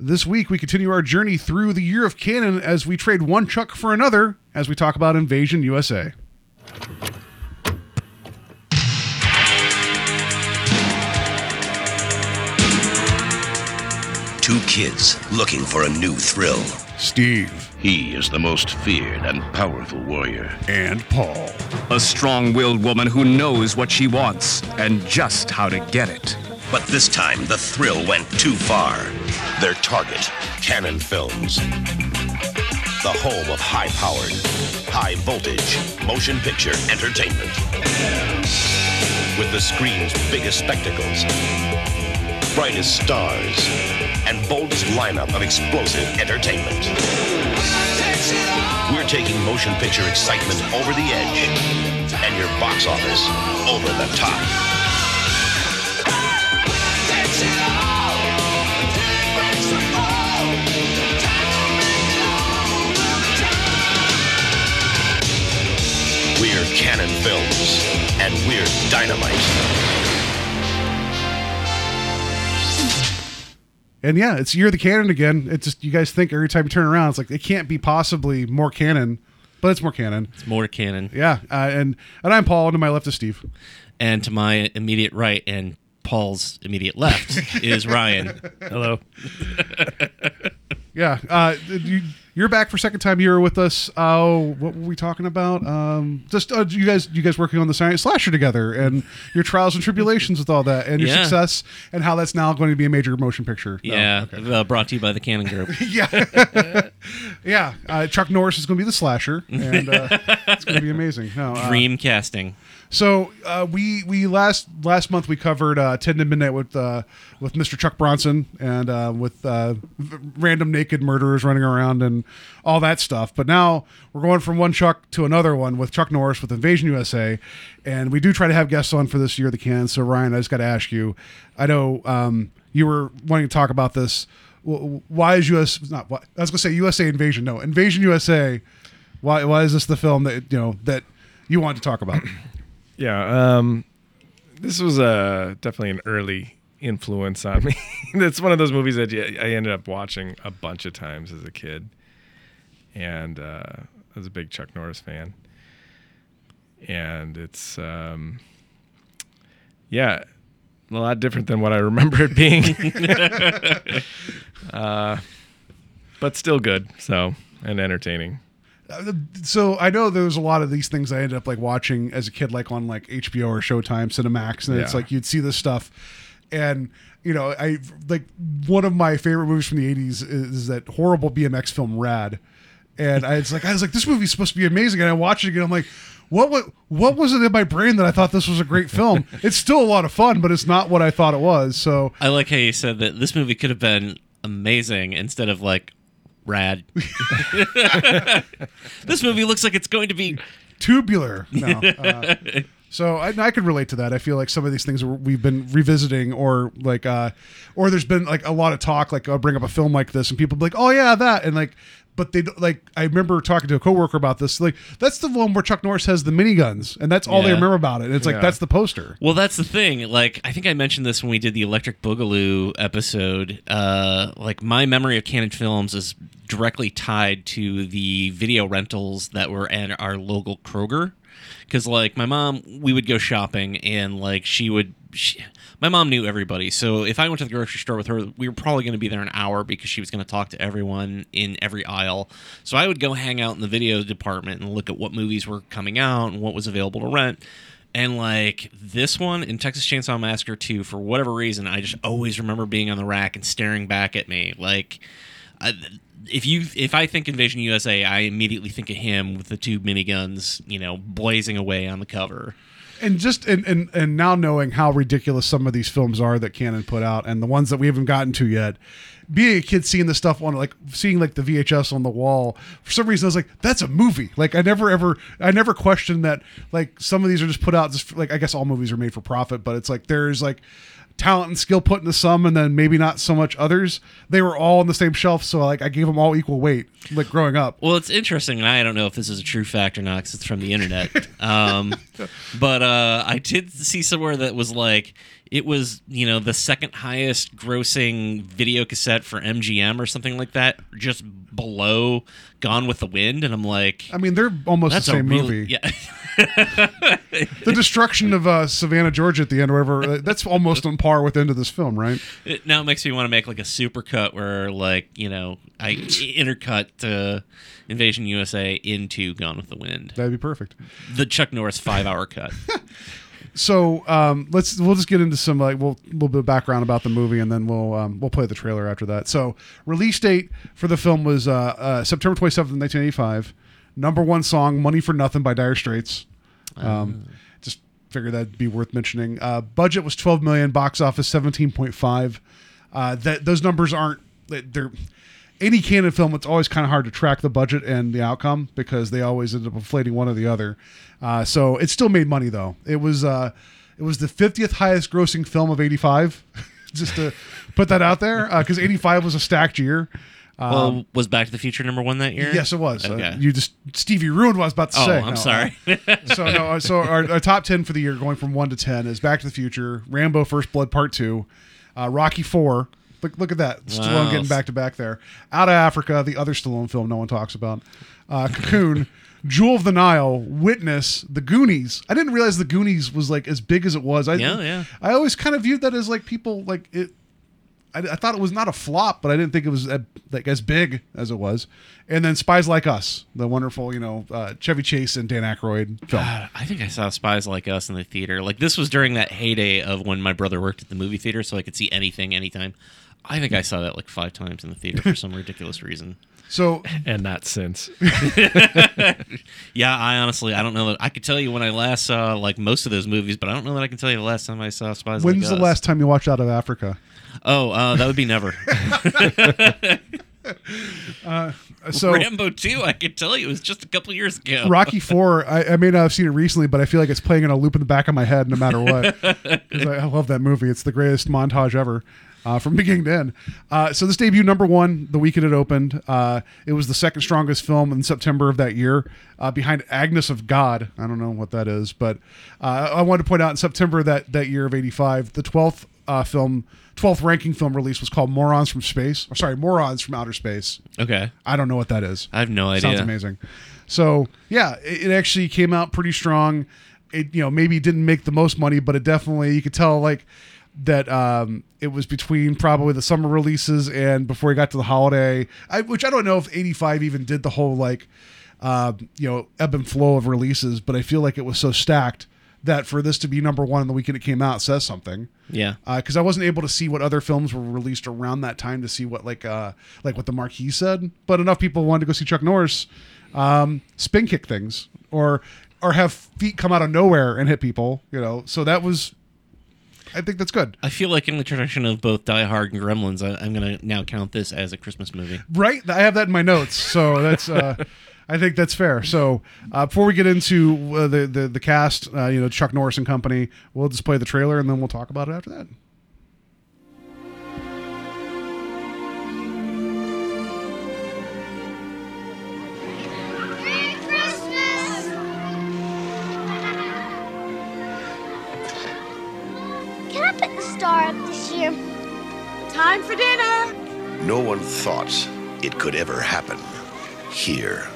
This week, we continue our journey through the year of canon as we trade one Chuck for another as we talk about Invasion USA. Two kids looking for a new thrill. Steve He is the most feared and powerful warrior. and Paul. A strong willed woman who knows what she wants and just how to get it. But this time, the thrill went too far. Their target, Cannon Films. The home of high powered, high voltage motion picture entertainment. With the screen's biggest spectacles, brightest stars, and boldest lineup of explosive entertainment. We're taking motion picture excitement over the edge and your box office over the top. We're Cannon Films, and we're dynamite. And yeah, it's you're the Cannon again. It's just you guys think every time you turn around, it's like it can't be possibly more canon, but it's more canon. It's more canon. Yeah, uh, and and I'm Paul, and to my left is Steve. And to my immediate right and Paul's immediate left is Ryan. Hello. Yeah, uh, you, you're back for second time. You were with us. Uh, what were we talking about? Um, just uh, you guys, you guys working on the science slasher together, and your trials and tribulations with all that, and your Yeah. success, and how that's now going to be a major motion picture. No, Yeah, okay. uh, brought to you by the Cannon Group. yeah, yeah. Uh, Chuck Norris is going to be the slasher, and uh, it's going to be amazing. No, uh, Dream casting. So uh, we we last last month we covered uh, Ten to Midnight with uh, with Mr. Chuck Bronson and uh, with uh, random naked murderers running around and all that stuff. But now we're going from one Chuck to another one with Chuck Norris with Invasion USA, and we do try to have guests on for this year the can. So Ryan, I just got to ask you. I know um, you were wanting to talk about this. Why is US not? Why, I was to say USA Invasion. No, Invasion USA. Why why is this the film that you know that you want to talk about? Yeah. Um, this was uh, definitely an early influence on me. it's one of those movies that I ended up watching a bunch of times as a kid, and uh, I was a big Chuck Norris fan. And it's um, yeah, a lot different than what I remember it being. uh, but still good. So and entertaining. Uh, so I know there was a lot of these things I ended up like watching as a kid, like on like HBO or Showtime, Cinemax, and it's like you'd see this stuff, and you know, I like one of my favorite movies from the '80s is, is that horrible BMX film Rad, and I was like, I was like, this movie's supposed to be amazing, and I watched it again, I'm like. What, what what was it in my brain that I thought this was a great film? it's still a lot of fun, but it's not what I thought it was. So I like how you said that this movie could have been amazing instead of like rad. this movie looks like it's going to be tubular. No. Uh, so I, I could relate to that. I feel like some of these things we've been revisiting, or like, uh, or there's been like a lot of talk. Like I'll bring up a film like this, and people be like, "Oh yeah, that," and like, but they like. I remember talking to a coworker about this. Like that's the one where Chuck Norris has the miniguns, and that's all they remember about it. And it's like Yeah. that's the poster. Well, that's the thing. Like, I think I mentioned this when we did the Electric Boogaloo episode. Uh, like, my memory of Cannon Films is directly tied to the video rentals that were at our local Kroger. Because, like, my mom, we would go shopping, and like, she would. She, my mom knew everybody, so if I went to the grocery store with her, we were probably going to be there an hour because she was going to talk to everyone in every aisle. So I would go hang out in the video department and look at what movies were coming out and what was available to rent. And like this one in Texas Chainsaw Massacre 2, for whatever reason, I just always remember being on the rack and staring back at me. Like, I, if you if I think Invasion USA, I immediately think of him with the two miniguns, you know, blazing away on the cover. and just and, and and now knowing how ridiculous some of these films are that Cannon put out and the ones that we haven't gotten to yet being a kid seeing the stuff on like seeing like the VHS on the wall for some reason I was like that's a movie like I never ever I never questioned that like some of these are just put out just for, like I guess all movies are made for profit but it's like there's like talent and skill put into some, and then maybe not so much others. They were all on the same shelf, so like I gave them all equal weight, like growing up. Well, it's interesting, and I don't know if this is a true fact or not because it's from the internet. um, but uh, I did see somewhere that was like it was, you know, the second highest grossing video cassette for MGM or something like that, just below Gone with the Wind, and I'm like, I mean, they're almost the same real- movie. Yeah, The destruction of uh, Savannah, Georgia, at the end, or whatever. uh, That's almost on par with the end of this film, right? it now makes me want to make like a super cut where, like, you know, I intercut uh, Invasion USA into Gone with the Wind, That'd be perfect. the Chuck Norris five hour cut. So um, let's we'll just get into some like we'll a little bit of background about the movie, and then we'll um, we'll play the trailer after that. So release date for the film was uh, uh, September twenty seventh, nineteen eighty five. Number one song, "Money for Nothing" by Dire Straits. Um, Just figured that'd be worth mentioning. Uh, budget was twelve million, box office seventeen point five. Uh, that those numbers aren't they're any canon film, it's always kind of hard to track the budget and the outcome because they always end up inflating one or the other. Uh, so it still made money though. It was uh, it was the 50th highest grossing film of 85. Just to put that out there because 85 was a stacked year. Um, well, was Back to the Future number one that year? Yes, it was. Uh, you just Stevie ruined what I was about to say. Oh, say. I'm No, sorry. uh, so no, uh, so our, our top ten for the year, going from one to ten, is Back to the Future, Rambo: First Blood Part Two, uh, Rocky Four. Look, look at that, Stallone Wow. getting back to back there. Out of Africa, the other Stallone film no one talks about. Uh, Cocoon, Jewel of the Nile, Witness, The Goonies. I didn't realize The Goonies was like as big as it was. I, Yeah, yeah. I always kind of viewed that as like people like it. I, I thought it was not a flop, but I didn't think it was uh like as big as it was. And then Spies Like Us, the wonderful, you know, uh, Chevy Chase and Dan Aykroyd film. God, I think I saw Spies Like Us in the theater. Like this was during that heyday of when my brother worked at the movie theater, so I could see anything, anytime. I think I saw that like five times in the theater for some ridiculous reason. So and not since. Yeah, I honestly I don't know that I could tell you when I last saw like most of those movies, but I don't know that I can tell you the last time I saw Spies when's Like the Us. last time you watched Out of Africa? Oh, uh, that would be never. So Rambo two, I could tell you it was just a couple years ago. Rocky Four, I, I may not have seen it recently, but I feel like it's playing in a loop in the back of my head no matter what. 'Cause I, I love that movie. It's the greatest montage ever. Uh, from beginning to end. Uh, so this debuted number one the weekend it opened. Uh, it was the second strongest film in September of that year, uh, behind Agnes of God. I don't know what that is, but uh, I wanted to point out in September that that year of '85, the twelfth uh, film, twelfth ranking film release was called Morons from Space. Or sorry, Morons from Outer Space. Okay, I don't know what that is. I have no idea. Sounds amazing. So yeah, it, it actually came out pretty strong. It you know maybe didn't make the most money, but it definitely you could tell like that um, it was between probably the summer releases and before he got to the holiday. I, which I don't know if '85 even did the whole like uh, you know ebb and flow of releases, but I feel like it was so stacked that for this to be number one in the weekend it came out says something Yeah. because I wasn't able to see what other films were released around that time to see what like uh like what the marquee said. But enough people wanted to go see Chuck Norris um, spin kick things or or have feet come out of nowhere and hit people. You know, so that was. I think that's good, I feel like in the tradition of both Die Hard and Gremlins, I, I'm gonna now count this as a Christmas movie. right? I have that in my notes, so that's. Uh, I think that's fair. So uh, before we get into uh, the, the the cast, uh, you know, Chuck Norris and company, we'll just play the trailer and then we'll talk about it after that. Merry Christmas! Can I put the star up this year? Time for dinner. No one thought it could ever happen here.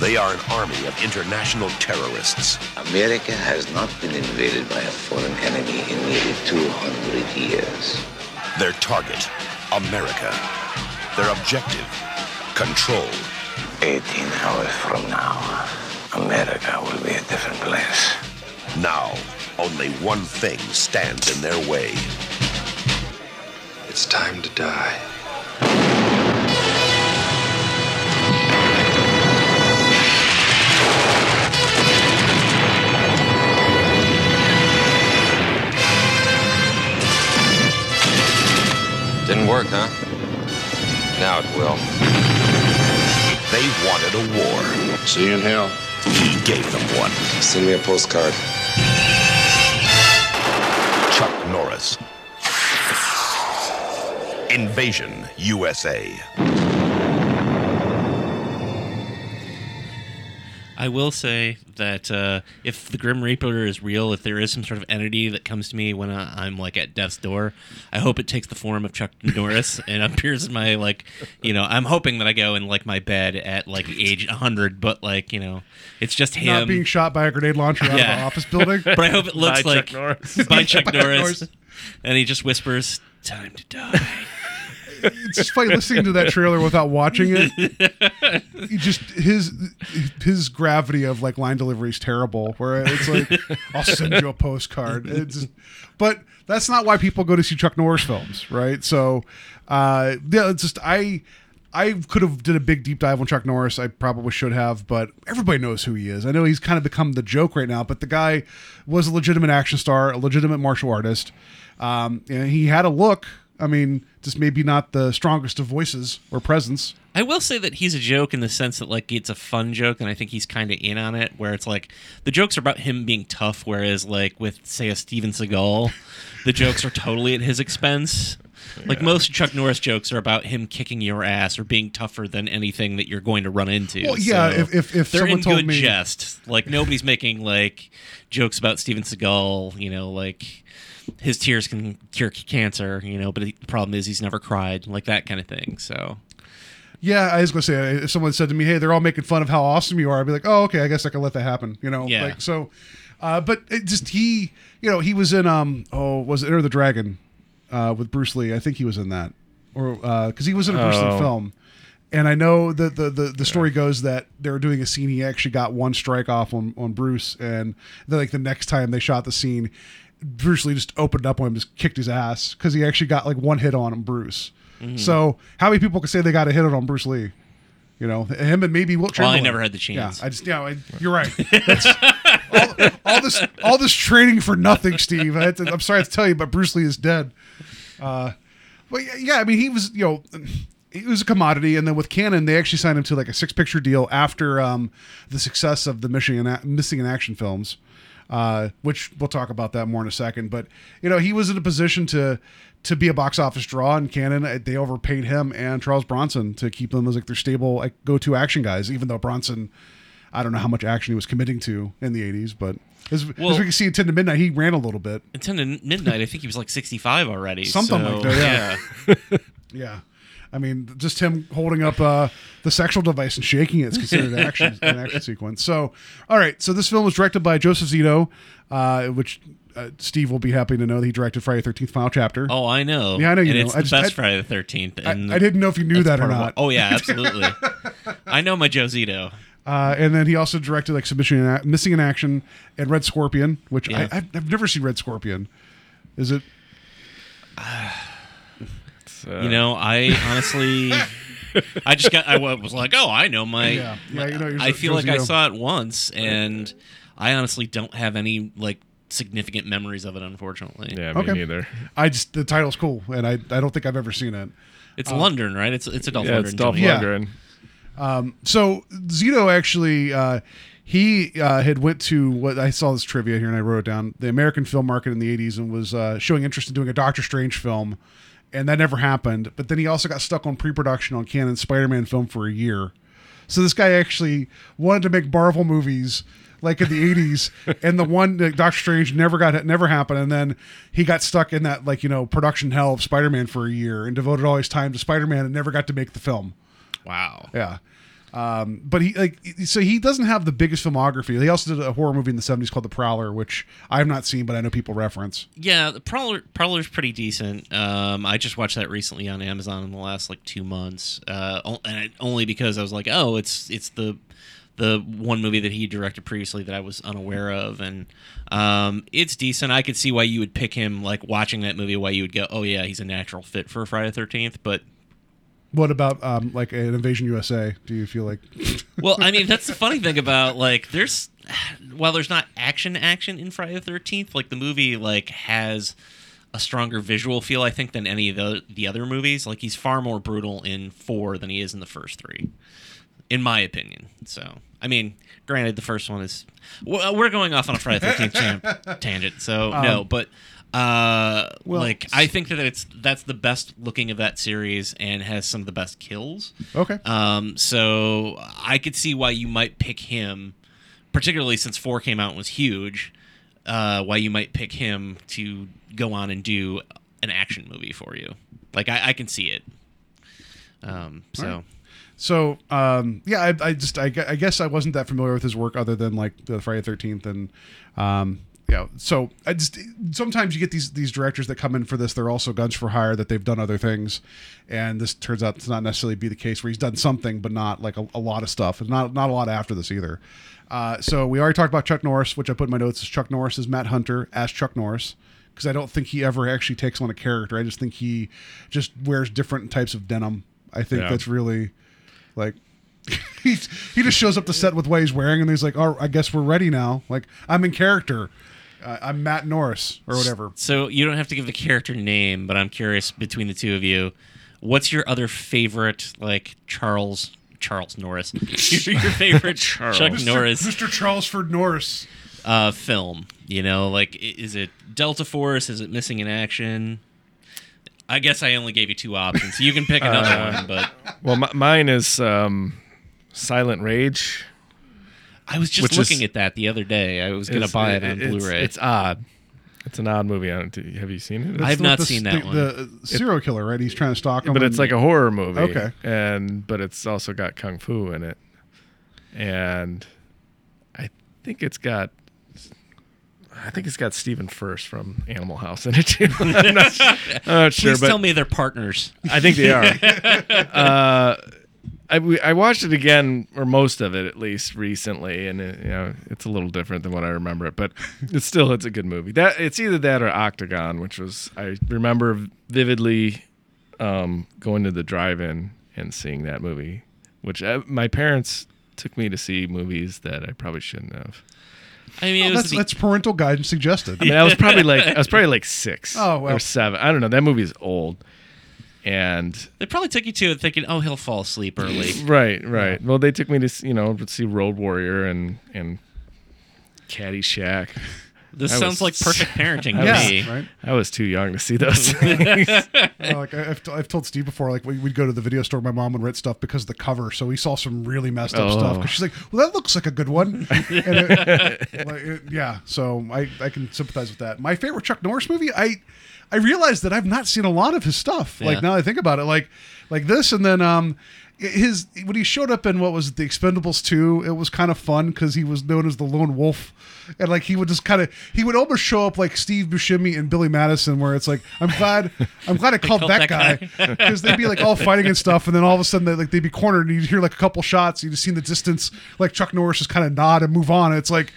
They are an army of international terrorists. America has not been invaded by a foreign enemy in nearly 200 years. Their target, America. Their objective, control. 18 hours from now, America will be a different place. Now, only one thing stands in their way. It's time to die. Didn't work, huh? Now it will. They wanted a war. See you in hell. he gave them one. Send me a postcard. Chuck Norris. Invasion USA. I will say that uh, if the Grim Reaper is real, if there is some sort of entity that comes to me when I, I'm like at death's door, I hope it takes the form of Chuck Norris and appears in my like, you know, I'm hoping that I go in like my bed at like age 100, but like you know, it's just him Not being shot by a grenade launcher out of an office building. But I hope it looks By like Chuck Norris. by Chuck By Norris, Norris. and he just whispers, "Time to die." It's just funny listening to that trailer without watching it. He just his his gravity of like line delivery is terrible. Where it's like, I'll send you a postcard. It's but that's not why people go to see Chuck Norris films, right? So, uh, yeah, it's just I. I could have did a big deep dive on Chuck Norris. I probably should have, but everybody knows who he is. I know he's kind of become the joke right now, but the guy was a legitimate action star, a legitimate martial artist. Um, and he had a look. I mean, just maybe not the strongest of voices or presence. I will say that he's a joke in the sense that like it's a fun joke, and I think he's kind of in on it. Where it's like the jokes are about him being tough, whereas like with say a Steven Seagal, the jokes are totally at his expense. Like most Chuck Norris jokes are about him kicking your ass or being tougher than anything that you're going to run into. Well, yeah, So if- if- if they're someone in told good me- jest, like nobody's making like jokes about Steven Seagal, you know, like his tears can cure cancer, you know, but the problem is he's never cried, like that kind of thing. So Yeah, I was gonna say if someone said to me, "Hey, they're all making fun of how awesome you are," I'd be like, "Oh, okay, I guess I can let that happen." You know, Yeah. like so. Uh, but it just he, you know, he was in um oh was it Enter the Dragon uh, with Bruce Lee? I think he was in that, or because he was in a Bruce Lee Oh. film. And I know that the, the, the story goes that they were doing a scene. He actually got one strike off on, on Bruce, and then like the next time they shot the scene, Bruce Lee just opened up on him, just kicked his ass because he actually got like one hit on him, Bruce. Mm-hmm. So how many people can say they got a hit on Bruce Lee? You know, him and maybe Wilt Well, I never had the chance. Yeah, I just yeah, I, you're right. All, all this all this training for nothing, Steve. I I'm sorry to tell you, but Bruce Lee is dead. Uh, but yeah, I mean, he was you know. He was a commodity, and then with Cannon, they actually signed him to like a six-picture deal after um, the success of the Missing in, Missing in Action films, uh, which we'll talk about that more in a second. But you know, he was in a position to to be a box office draw, and Cannon uh, they overpaid him and Charles Bronson to keep them as like their stable like go-to action guys. Even though Bronson, I don't know how much action he was committing to in the '80s, but as, Well- as we can see in Ten to Midnight, he ran a little bit. at 10 to midnight, I think he was like 65 already. Something so, like that, yeah. Yeah. I mean, just him holding up uh, the sexual device and shaking it is considered an action, an action sequence. So, all right. So this film was directed by Joseph Zito, uh, which uh, Steve will be happy to know that he directed Friday the 13th Final Chapter. Oh, I know. Yeah, I know you and know. It's I the just- best I- Friday the 13th. I, I didn't know if you knew that or not. Oh, yeah, absolutely. I know my Joe Zito. Uh, and then he also directed like Submission, in A- Missing in Action, and Red Scorpion, which Yeah. I, I've, I've never seen Red Scorpion. Is it? Uh, You know, I honestly, I just got, I was like, oh, I know my. Yeah. Yeah, you know your I feel like I Joe Zito. saw it once, and I honestly don't have any like significant memories of it, unfortunately. Yeah, me Okay. neither. I just the title's cool, and I I don't think I've ever seen it. It's Uh, London, right? It's it's a Dolph Yeah, Lundgren it's Dolph joint. Yeah. Lundgren. So Zito actually uh, he uh, had went to what I saw this trivia here and I wrote it down the American film market in the 80s and was uh, showing interest in doing a Doctor Strange film and that never happened but then he also got stuck on pre-production on Cannon's Spider-Man film for a year so this guy actually wanted to make Marvel movies like in the 80s and the one that Doctor Strange never got never happened and then he got stuck in that like you know production hell of Spider-Man for a year and devoted all his time to Spider-Man and never got to make the film Wow. yeah. Um, but he like so he doesn't have the biggest filmography. He also did a horror movie in the seventies called The Prowler, which I have not seen, but I know people reference. Yeah, the Prowler Prowler's pretty decent. Um, I just watched that recently on Amazon in the last like two months, uh, and only because I was like, oh, it's it's the the one movie that he directed previously that I was unaware of, and um, it's decent. I could see why you would pick him, like watching that movie, why you would go, oh yeah, he's a natural fit for Friday Thirteenth. But What about um, like an Invasion USA? Do you feel like well, I mean, that's the funny thing about like there's while there's not action action in Friday the Thirteenth, like the movie like has a stronger visual feel, I think, than any of the the other movies. Like he's far more brutal in four than he is in the first three. in my opinion. So, I mean, granted, the first one is we're going off on a Friday the Thirteenth tangent, so no, but uh, well, like I think that it's that's the best looking of that series and has some of the best kills. Okay. Um, so I could see why you might pick him, particularly since four came out and was huge. Uh, why you might pick him to go on and do an action movie for you. Like I, I can see it. Um, so. Right. So um, yeah, I, I just I, I guess I wasn't that familiar with his work other than like the Friday Thirteenth and um, know. So I just sometimes you get these these directors that come in for this. They're also guns for hire that they've done other things, and this turns out to not necessarily be the case where he's done something but not like a, a lot of stuff. Not not a lot after this either. Uh, so we already talked about Chuck Norris, which I put in my notes as Chuck Norris is Matt Hunter as Chuck Norris because I don't think he ever actually takes on a character. I just think he just wears different types of denim. I think Yeah. that's really like he's, he just shows up to set with what he's wearing, and he's like, "Oh, I guess we're ready now." Like I'm in character. Uh, I'm Matt Norris or whatever. So you don't have to give the character name, but I'm curious between the two of you, what's your other favorite like Charles Charles Norris? your, your favorite Chuck Mr. Norris Mr. Charlesford Norris. uh, film? You know, like is it Delta Force? Is it Missing in Action? I guess I only gave you two options. You can pick another Uh, one, but Well, m- mine is um, Silent Rage. I was just which is- looking at that the other day. I was gonna buy it on it's- Blu-ray. It's odd. It's an odd movie. I don't, have you seen it? I've It's not the- seen the, that one. The serial killer, right? He's trying to stalk him, but it's like a horror movie. Okay. And but it's also got kung fu in it, and I think it's got. I think it's got Stephen Furst from Animal House in it too. I'm not, I'm not sure, Please but tell me they're partners. I think they are. uh, I, we- I watched it again, or most of it at least, recently, and it, you know it's a little different than what I remember it, but it's still it's a good movie. That it's either that or Octagon, which was I remember vividly um, going to the drive-in and seeing that movie, which uh, my parents took me to see movies that I probably shouldn't have. I mean, Oh, it was that's, the, that's parental guidance suggested. I mean, I was probably like I was probably like six Oh, well. or seven. I don't know. That movie is old, and they probably took you to it thinking, "Oh, he'll fall asleep early." Right, right. Well, they took me to you know to see Road Warrior and and Caddyshack. This I sounds was- like perfect parenting to yeah, me. right. I was too young to see those things. Like I- I've, t- I've told Steve before, like we- we'd go to the video store. My mom would rent stuff because of the cover, so we saw some really messed up stuff. Oh. Because she's like, "Well, that looks like a good one." And it- like, it- yeah, so I I can sympathize with that. My favorite Chuck Norris movie, I I realized that I've not seen a lot of his stuff. Yeah. Like now that I think about it, like like this, and then um his when he showed up in what was it, the Expendables two, it was kind of fun because he was known as the lone wolf. And like he would just kind of, he would almost show up like Steve Buscemi and Billy Madison, where it's like, I'm glad, I'm glad I called called that, that guy because they'd be like all fighting and stuff, and then all of a sudden they like they'd be cornered, and you'd hear like a couple shots, you just see in the distance like Chuck Norris just kind of nod and move on. And It's like,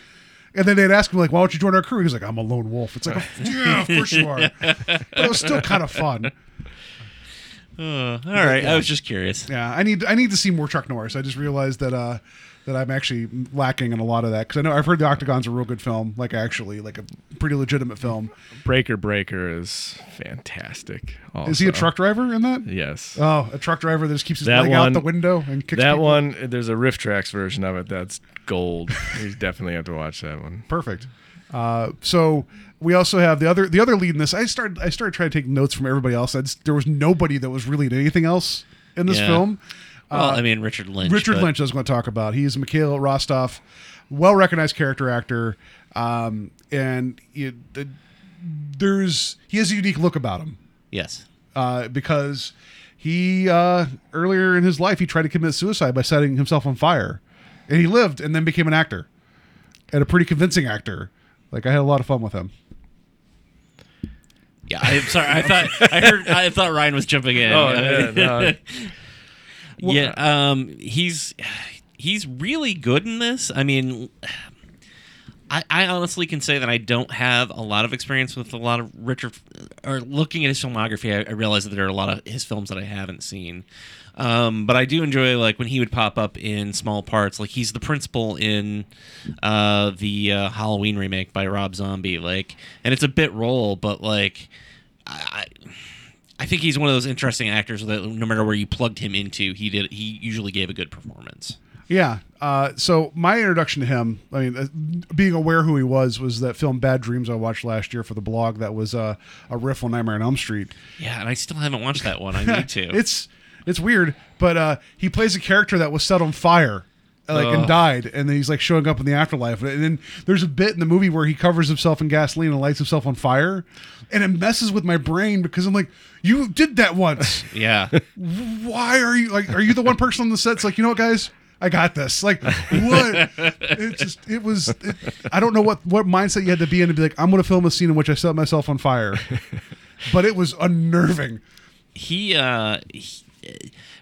and then they'd ask him like, "Why don't you join our crew?" He's like, "I'm a lone wolf." It's like, yeah, of course you are, but it was still kind of fun. Uh, all right, I was just curious. Yeah, I need I need to see more Chuck Norris. I just realized that uh that I'm actually lacking in a lot of that because I know I've heard the Octagon's a real good film, like actually like a pretty legitimate film. Breaker Breaker is fantastic. Is he a truck driver in that? Yes. Oh, a truck driver that just keeps his That leg out one- the window and kicks that people? one, there's a RiffTrax version of it that's gold. you definitely have to watch that one. Perfect. Uh, so we also have the other the other lead in this. I started I started trying to take notes from everybody else. I just, there was nobody that was really in anything else in this Yeah. film. Well, Uh, I mean, Richard Lynch. Richard but- Lynch I was going to talk about. He's Mikhail Rostov, well recognized character actor, um, and you, the, there's he has a unique look about him Yes. uh, because he uh, earlier in his life he tried to commit suicide by setting himself on fire, and he lived and then became an actor, and a pretty convincing actor. Like I had a lot of fun with him. Yeah, I'm sorry. I thought I heard. I thought Ryan was jumping in. Oh, yeah, no. yeah. Um, he's he's really good in this. I mean, I, I honestly can say that I don't have a lot of experience with a lot of Richard. Or looking at his filmography, I, I realize that there are a lot of his films that I haven't seen. Um, but I do enjoy like when he would pop up in small parts. Like he's the principal in uh, the uh, Halloween remake by Rob Zombie. Like, and it's a bit role, but like, I, I think he's one of those interesting actors that no matter where you plugged him into, he did. He usually gave a good performance. Yeah. Uh, so my introduction to him, I mean, uh, being aware who he was, was that film Bad Dreams I watched last year for the blog. That was uh, a riff on Nightmare on Elm Street. Yeah, and I still haven't watched that one. I need to. it's it's weird, but uh, he plays a character that was set on fire. Like and died, and then he's like showing up in the afterlife. And then there's a bit in the movie where he covers himself in gasoline and lights himself on fire, and it messes with my brain because I'm like, you did that once. yeah. Why are you like? Are you the one person on the set that's like, you know what, guys? I got this. Like, what? it just, it was. It, I don't know what what mindset you had to be in to be like, I'm going to film a scene in which I set myself on fire. but it was unnerving. he uh he,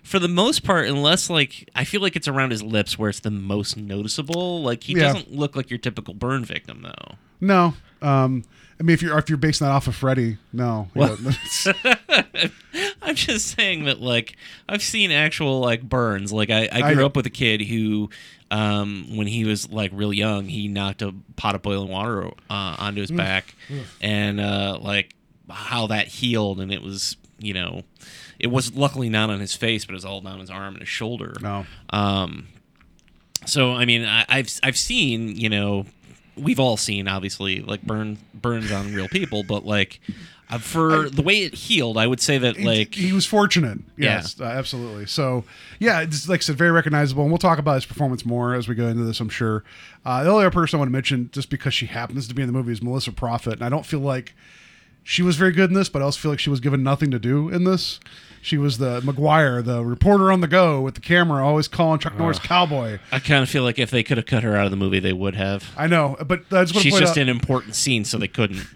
for the most part unless like i feel like it's around his lips where it's the most noticeable like he Yeah. doesn't look like your typical burn victim though No. Um. I mean, if you're if you're basing that off of Freddy, no. Well- i'm just saying that like i've seen actual like burns like i, I I grew know. up with a kid who um when he was like real young he knocked a pot of boiling water uh, onto his Mm. back and uh like how that healed and it was you know it was luckily not on his face but it was all down his arm and his shoulder no um so i mean I, i've i've seen you know we've all seen obviously like burn burns on real people but like uh, for the way it healed i would say that He- like he was fortunate. Yeah. Yes, uh, absolutely. So yeah, it's like I said, very recognizable, and we'll talk about his performance more as we go into this. I'm sure. Uh, the only other person I want to mention, just because she happens to be in the movie, is Melissa Prophet, and I don't feel like she was very good in this, but I also feel like she was given nothing to do in this. She was the McGuire, the reporter on the go with the camera, always calling Chuck Norris cowboy. i kind of feel like if they could have cut her out of the movie they would have I know, but want to she's just an important scene so they couldn't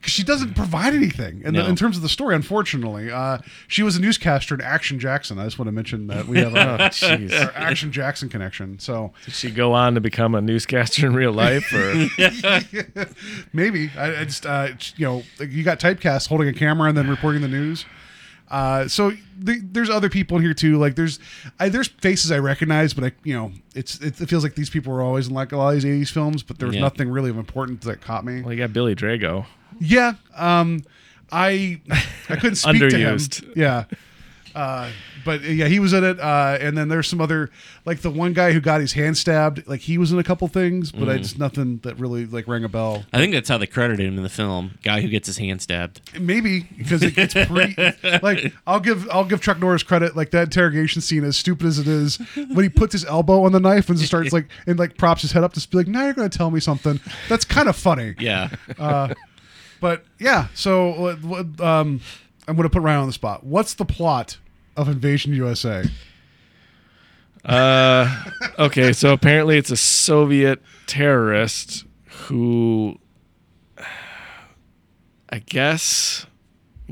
because she doesn't provide anything in, the, in terms of the story. Unfortunately, uh, she was a newscaster in Action Jackson. I just want to mention that we have Oh, a jeez. our Action Jackson connection. So Did she go on to become a newscaster in real life, or maybe I, I just uh, you know you got typecast holding a camera and then reporting the news. Uh, so th- there's other people in here too. Like there's I, there's faces I recognize, but I you know it's it, it feels like these people were always in like a lot of these '80s films, but there was Yeah. nothing really of importance that caught me. well, you got Billy Drago. Yeah. Um, I I couldn't speak to him. Yeah. Uh, but yeah, he was in it. Uh, and then there's some other, like the one guy who got his hand stabbed. Like he was in a couple things, but I Mhm. just nothing that really like rang a bell. i think that's how they credited him in the film guy who gets his hand stabbed Maybe because it gets pre. like I'll give I'll give Chuck Norris credit. Like that interrogation scene, as stupid as it is, when he puts his elbow on the knife and starts like and like props his head up to be like, now you're going to tell me something. That's kind of funny. Yeah. Uh, but yeah, so what- what, um, I'm going to put Ryan on the spot. What's the plot of Invasion USA? Uh, okay, so apparently it's a Soviet terrorist who, I guess,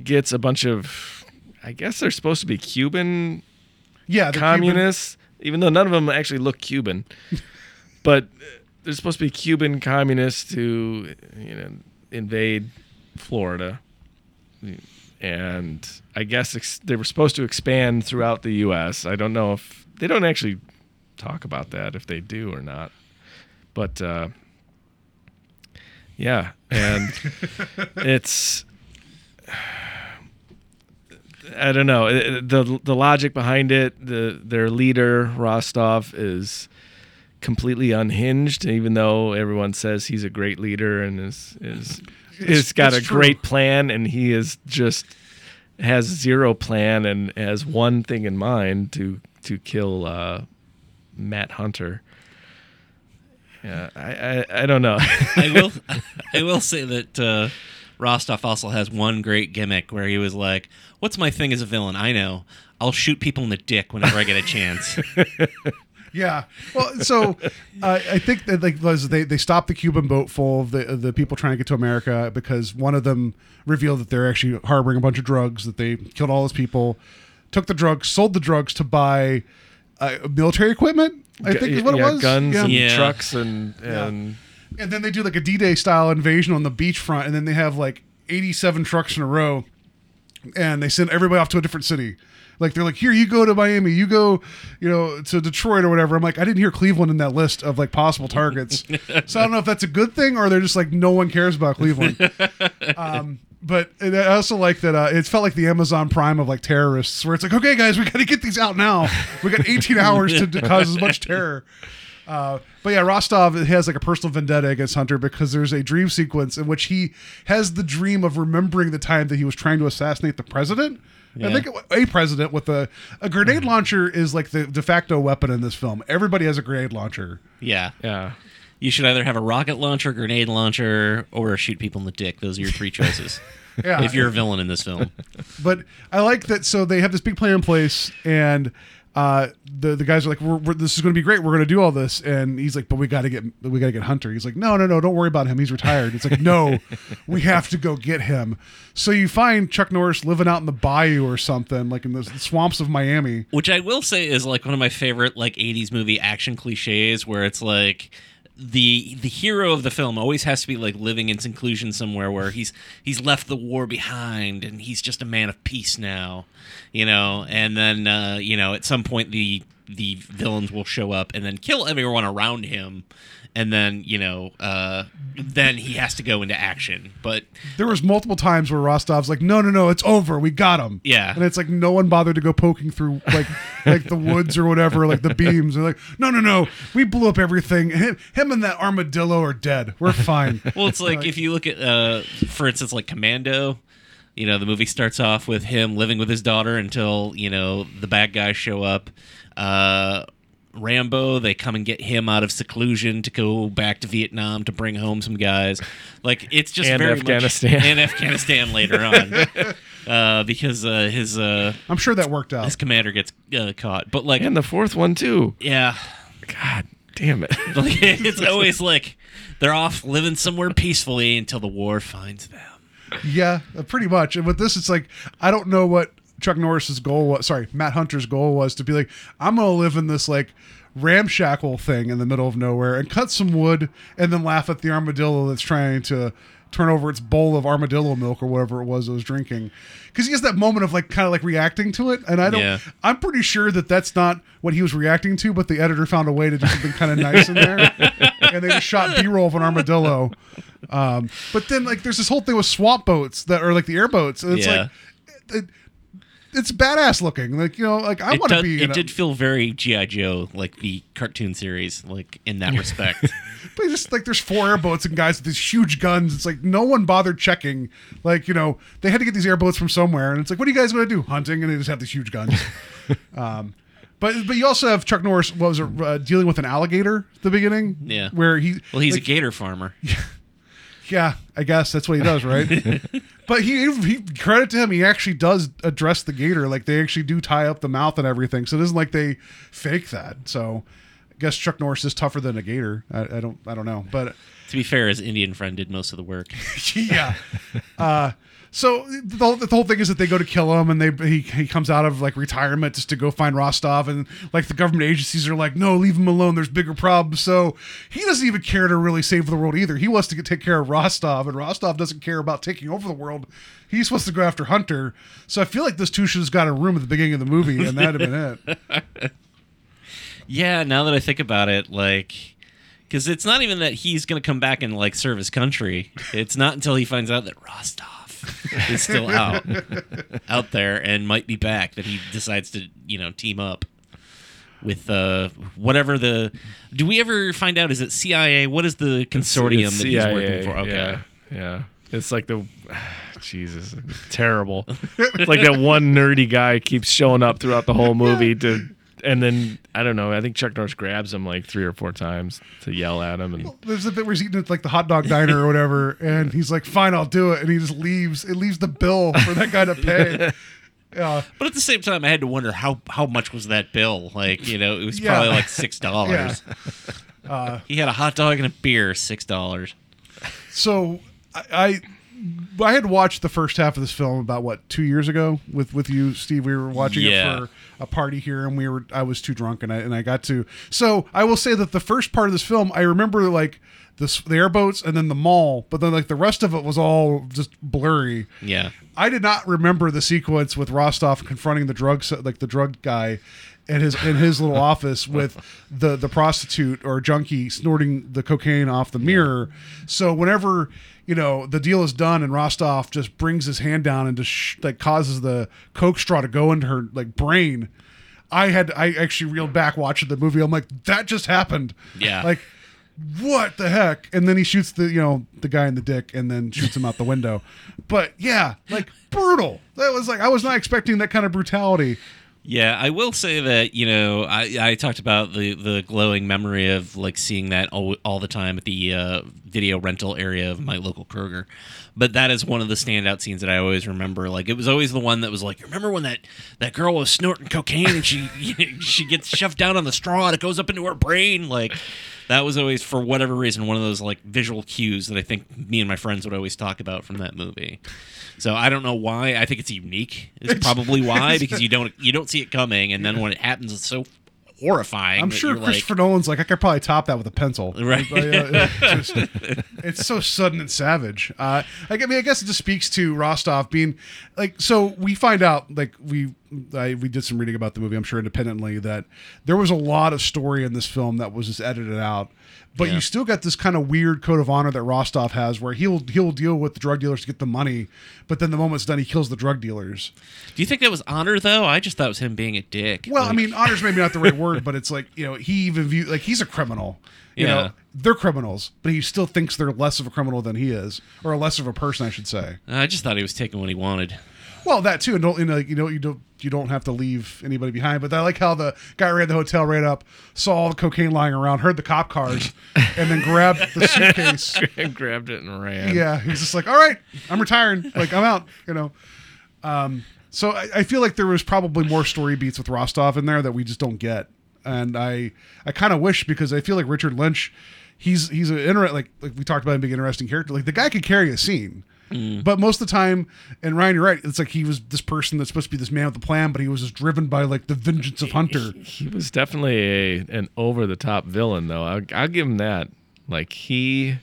gets a bunch of. I guess they're supposed to be Cuban Yeah, communists, even though none of them actually look Cuban. but they're supposed to be Cuban communists who, you know, invade Florida. And I guess ex- they were supposed to expand throughout the U.S. I don't know if they don't actually talk about that, if they do or not. But uh, yeah, and it's I don't know the the logic behind it. The their leader Rostov is completely unhinged, even though everyone says he's a great leader and is is It's- has got a true. great plan, and he is just has zero plan and has one thing in mind to to kill uh, Matt Hunter. Yeah, I I, I don't know. I will I will say that uh, Rostov also has one great gimmick where he was like, "What's my thing as a villain? I know. I'll shoot people in the dick whenever I get a chance." Yeah. Well, so uh, I think that like was they they stopped the Cuban boat full of the of the people trying to get to America because one of them revealed that they're actually harboring a bunch of drugs that they killed all those people, took the drugs, sold the drugs to buy uh, military equipment. I think is what yeah, it was. guns Yeah. and Yeah. trucks and Yeah. and And then they do like a D-Day style invasion on the beachfront, and then they have like 87 trucks in a row, and they send everybody off to a different city. Like they're like, here you go to Miami, you go, you know, to Detroit or whatever. I'm like, I didn't hear Cleveland in that list of like possible targets, so I don't know if that's a good thing or they're just like no one cares about Cleveland. um, but I also like that uh, it felt like the Amazon Prime of like terrorists, where it's like, okay, guys, we got to get these out now. We got 18 hours to, to cause as much terror. Uh, but yeah, Rostov has like a personal vendetta against Hunter because there's a dream sequence in which he has the dream of remembering the time that he was trying to assassinate the president. I think a president with a a grenade mm-hmm. launcher is like the de facto weapon in this film. Everybody has a grenade launcher. Yeah. Yeah. You should either have a rocket launcher, grenade launcher, or shoot people in the dick. Those are your three choices. Yeah. If you're a villain in this film. but I like that. So they have this big plan in place, and uh, the the guys are like, we're, we're, "This is going to be great. We're going to do all this." And he's like, "But we got to get we got to get Hunter." He's like, "No, no, no. Don't worry about him. He's retired." It's like, "No, we have to go get him." So you find Chuck Norris living out in the bayou or something, like in the swamps of Miami. Which I will say is like one of my favorite like 80s movie action cliches where it's like the the hero of the film always has to be like living in seclusion somewhere where he's he's left the war behind and he's just a man of peace now you know? And then uh you know at some point the the villains will show up and then kill everyone around him and then you know uh then he has to go into action but There was multiple times where Rostov's like, "No, no, no, it's over. We got him." Yeah. and it's like no one bothered to go poking through like like the woods or whatever, like the beams. They're like, "No, no, no, we blew up everything. Him, him and that armadillo are dead. We're fine." Well, it's like if you look at, uh, for instance, like Commando. You know, the movie starts off with him living with his daughter until you know the bad guys show up. Uh, Rambo, they come and get him out of seclusion to go back to Vietnam to bring home some guys. Like it's just And very Afghanistan. much and Afghanistan later on, uh, because uh, his uh, I'm sure that worked out. his commander gets uh, caught. But like, And the fourth one too. yeah, God damn it. like, it's always like they're off living somewhere peacefully until the war finds them. Yeah, uh, pretty much. And with this, it's like I don't know what Chuck Norris's goal was. Sorry, Matt Hunter's goal was to be like, I'm gonna live in this like ramshackle thing in the middle of nowhere and cut some wood and then laugh at the armadillo that's trying to turn over its bowl of armadillo milk or whatever it was it was drinking. Because he has that moment of like kind of like reacting to it, and I don't. Yeah. I'm pretty sure that that's not what he was reacting to, but the editor found a way to do something kind of nice in there, and they just shot B-roll of an armadillo. Um, but then like there's this whole thing with swamp boats that are like the airboats, and it's Yeah. like it, it's badass looking. Like you know, like I want to be. it did feel very GI Joe, like the cartoon series, like in that respect. But just like there's four airboats and guys with these huge guns. It's like no one bothered checking. Like you know they had to get these airboats from somewhere, and it's like, what are you guys going to do? Hunting, and they just have these huge guns. um, but but you also have Chuck Norris. What was uh, dealing with an alligator at the beginning? Yeah. where he well, he's like, a gator farmer. Yeah, I guess that's what he does, right? but he, he credit to him, he actually does address the gator. Like they actually do tie up the mouth and everything. So it isn't like they fake that. So I guess Chuck Norris is tougher than a gator. I, I don't I don't know, but To be fair, his Indian friend did most of the work. yeah. Uh, so the whole, the whole thing is that they go to kill him, and they he, he comes out of like retirement just to go find Rostov, and like the government agencies are like, no, leave him alone. There's bigger problems. So he doesn't even care to really save the world either. He wants to get, take care of Rostov, and Rostov doesn't care about taking over the world. He's supposed to go after Hunter. So I feel like this two should have got a room at the beginning of the movie, and that'd have been it. Yeah, now that I think about it, like, because it's not even that he's going to come back and like serve his country. It's not until he finds out that Rostov is still out, out there, and might be back that he decides to, you know, team up with uh whatever the. Do we ever find out? Is it CIA? What is the consortium It's that he's CIA, working for? Okay. Yeah, yeah. It's like the Jesus, terrible. like that one nerdy guy keeps showing up throughout the whole movie to, and then I don't know. I think Chuck Norris grabs him like three or four times to yell at him, and There's a bit where he's eating at like the hot dog diner or whatever, and he's like, "Fine, I'll do it," and he just leaves. It leaves the bill for that guy to pay. Yeah, But at the same time, I had to wonder how how much was that bill? Like, you know, it was Yeah. probably like six dollars. Uh, he had a hot dog and a beer, six dollars. so I, I I had watched the first half of this film about what two years ago with with you, Steve. We were watching Yeah. it for a party here, and we were I was too drunk, and I and I got to. So I will say that the first part of this film, I remember like the the airboats, and then the mall. But then like the rest of it was all just blurry. Yeah. I did not remember the sequence with Rostov confronting the drug like the drug guy in his in his little office with the the prostitute or junkie snorting the cocaine off the mirror. So whenever you know the deal is done and Rostov just brings his hand down and just sh- like causes the coke straw to go into her like brain. I had I actually reeled back watching the movie. I'm like, that just happened. Yeah. Like what the heck? And then he shoots the you know the guy in the dick and then shoots him out the window. But yeah, like brutal. That was like I was not expecting that kind of brutality. Yeah, I will say that you know I, I talked about the the glowing memory of like seeing that all, all the time at the uh, video rental area of my local Kroger, but that is one of the standout scenes that I always remember. Like it was always the one that was like, remember when that that girl was snorting cocaine and she she gets shoved down on the straw and it goes up into her brain. Like that was always for whatever reason one of those like visual cues that I think me and my friends would always talk about from that movie. So I don't know why. I think it's unique. Is probably why because you don't you don't see it coming, and then when it happens, it's so horrifying. I'm sure Christopher like, Nolan's like I could probably top that with a pencil. Right. Uh, it's, just- it's so sudden and savage. Uh, I mean, I guess it just speaks to Rostov being like. So we find out like we I, we did some reading about the movie. I'm sure independently that there was a lot of story in this film that was just edited out. But Yeah. you still got this kind of weird code of honor that Rostov has, where he'll he'll deal with the drug dealers to get the money, but then the moment it's done, he kills the drug dealers. Do you think that was honor though? I just thought it was him being a dick. Well, I mean, honor's maybe not the right word, but it's like you know he even view like he's a criminal. You Yeah. know, they're criminals, but he still thinks they're less of a criminal than he is, or less of a person, I should say. I just thought he was taking what he wanted. Well, that too, and don't you know, you know, you don't you don't have to leave anybody behind. But I like how the guy ran the hotel right up, saw all the cocaine lying around, heard the cop cars, and then grabbed the suitcase. and grabbed it and ran. Yeah, he's just like, all right, I'm retiring. Like I'm out. You know. Um, so I, I feel like there was probably more story beats with Rostov in there that we just don't get, and I I kind of wish because I feel like Richard Lynch, he's he's an inter- like like we talked about him being an interesting character. Like the guy could carry a scene. Mm. But most of the time, and Ryan, you're right. It's like he was this person that's supposed to be this man with a plan, but he was just driven by like the vengeance of Hunter. He was definitely a an over the top villain, though. I'll, I'll give him that. Like he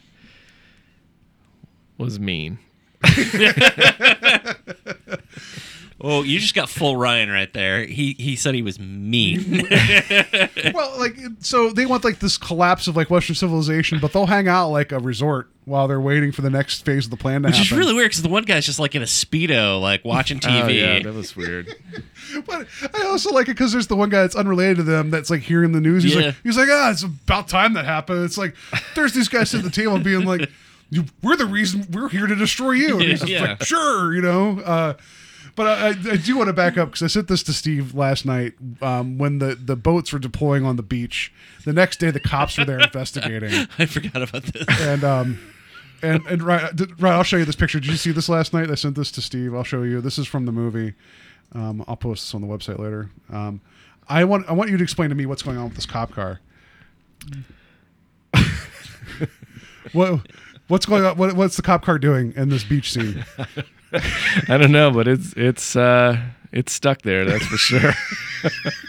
was mean. Oh, you just got full Ryan right there. He he said he was mean. well, like so they want like this collapse of like Western civilization, but they'll hang out like a resort while they're waiting for the next phase of the plan to Which happen. Which is really weird because the one guy's just like in a speedo, like watching TV. Oh, yeah, that was weird. But I also like it because there's the one guy that's unrelated to them that's like hearing the news. He's Yeah. like, he's like, ah, it's about time that happened. It's like there's these guys sitting at the table being like, we're the reason we're here to destroy you. And he's just Yeah. like, sure, you know. Uh, but I, I do want to back up because I sent this to Steve last night um, when the, the boats were deploying on the beach. The next day, the cops were there investigating. I forgot about this. And um, and and right, did- right, I'll show you this picture. Did you see this last night? I sent this to Steve. I'll show you. This is from the movie. Um, I'll post this on the website later. Um, I want I want you to explain to me what's going on with this cop car. what what's going on? What, what's the cop car doing in this beach scene? I don't know, but it's it's uh it's stuck there. That's for sure.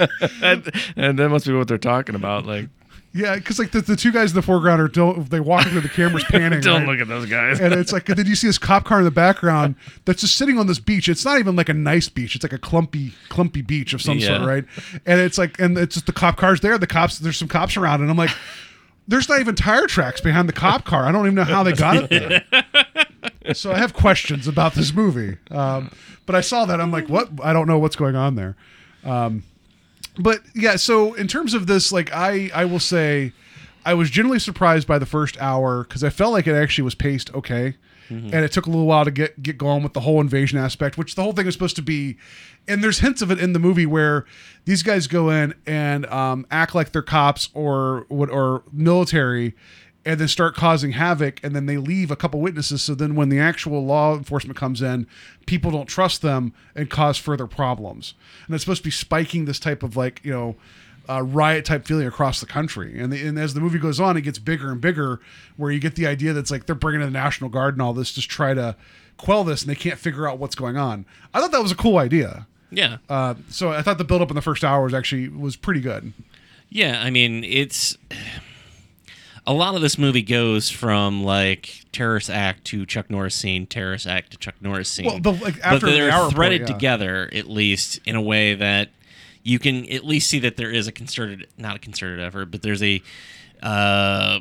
and, and that must be what they're talking about. Like, Yeah, because like the, the two guys in the foreground are don't they walk into the cameras panning. don't right? look at those guys. and it's like then you see this cop car in the background that's just sitting on this beach. It's not even like a nice beach. It's like a clumpy, clumpy beach of some sort, right? And it's like, and it's just the cop cars there. The cops, there's some cops around, and I'm like, there's not even tire tracks behind the cop car. I don't even know how they got it there. so I have questions about this movie. Um, but I saw that I'm like, what? I don't know what's going on there. Um, but yeah, so in terms of this, like I I will say, I was generally surprised by the first hour because I felt like it actually was paced okay, and it took a little while to get get going with the whole invasion aspect, which the whole thing is supposed to be. And there's hints of it in the movie where these guys go in and um, act like they're cops or what or military, and then start causing havoc, and then they leave a couple witnesses. So then when the actual law enforcement comes in, people don't trust them and cause further problems. And it's supposed to be spiking this type of like you know uh, riot type feeling across the country. And, the, and as the movie goes on, it gets bigger and bigger, where you get the idea that's like they're bringing in the National Guard and all this just try to quell this, and they can't figure out what's going on. I thought that was a cool idea. Yeah. Uh, so I thought the build up in the first hour was actually was pretty good. Yeah, I mean, it's a lot of this movie goes from like terrorist act to Chuck Norris scene, terrorist act to Chuck Norris scene. Well, the- like, after but they're point, threaded yeah. together at least in a way that you can at least see that there is a concerted, not a concerted effort, but there's a. Uh,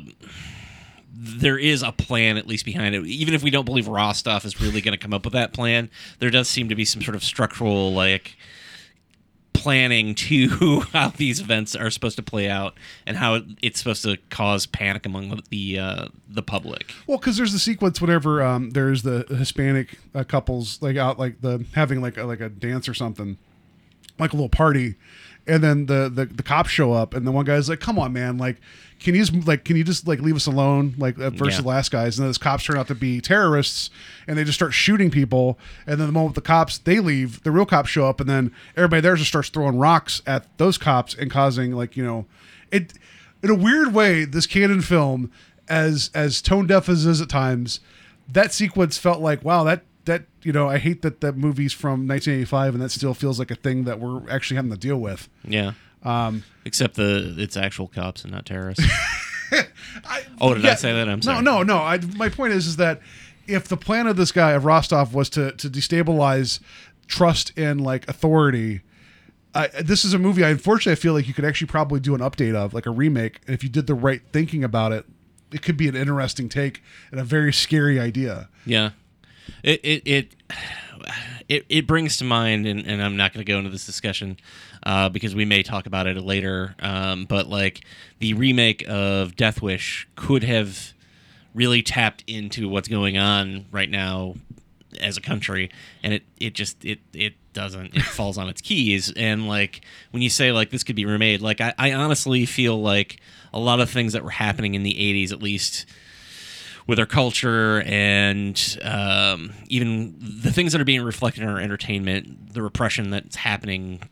there is a plan at least behind it. Even if we don't believe Rostov is really going to come up with that plan, there does seem to be some sort of structural like planning to how these events are supposed to play out and how it's supposed to cause panic among the uh, the public. Well, because there's the sequence whenever um, there's the Hispanic uh, couples like out like the having like a, like a dance or something, like a little party, and then the, the the cops show up, and the one guy's like, "Come on, man! Like, can you just like can you just like leave us alone?" Like versus Yeah. the last guys, and then those cops turn out to be terrorists, and they just start shooting people, and then the moment the cops they leave, the real cops show up, and then everybody there just starts throwing rocks at those cops and causing like you know, it in a weird way, this Cannon film, as as tone deaf as it is at times, that sequence felt like wow that you know I hate that that movie's from 1985 and that still feels like a thing that we're actually having to deal with. Yeah. Um, Except the it's actual cops and not terrorists. oh, did I say that? I'm sorry. No, no, no. I, my point is, is that if the plan of this guy of Rostov was to to destabilize trust in like authority, I, this is a movie. I unfortunately I feel like you could actually probably do an update of like a remake, and if you did the right thinking about it, it could be an interesting take and a very scary idea. Yeah. It it it it, it brings to mind, and, and I'm not going to go into this discussion uh, because we may talk about it later. Um, but like the remake of Death Wish could have really tapped into what's going on right now as a country, and it it just it it doesn't. It falls on its keys, and like when you say like this could be remade, like I, I honestly feel like a lot of things that were happening in the '80s, at least with our culture and um, even the things that are being reflected in our entertainment, the repression that's happening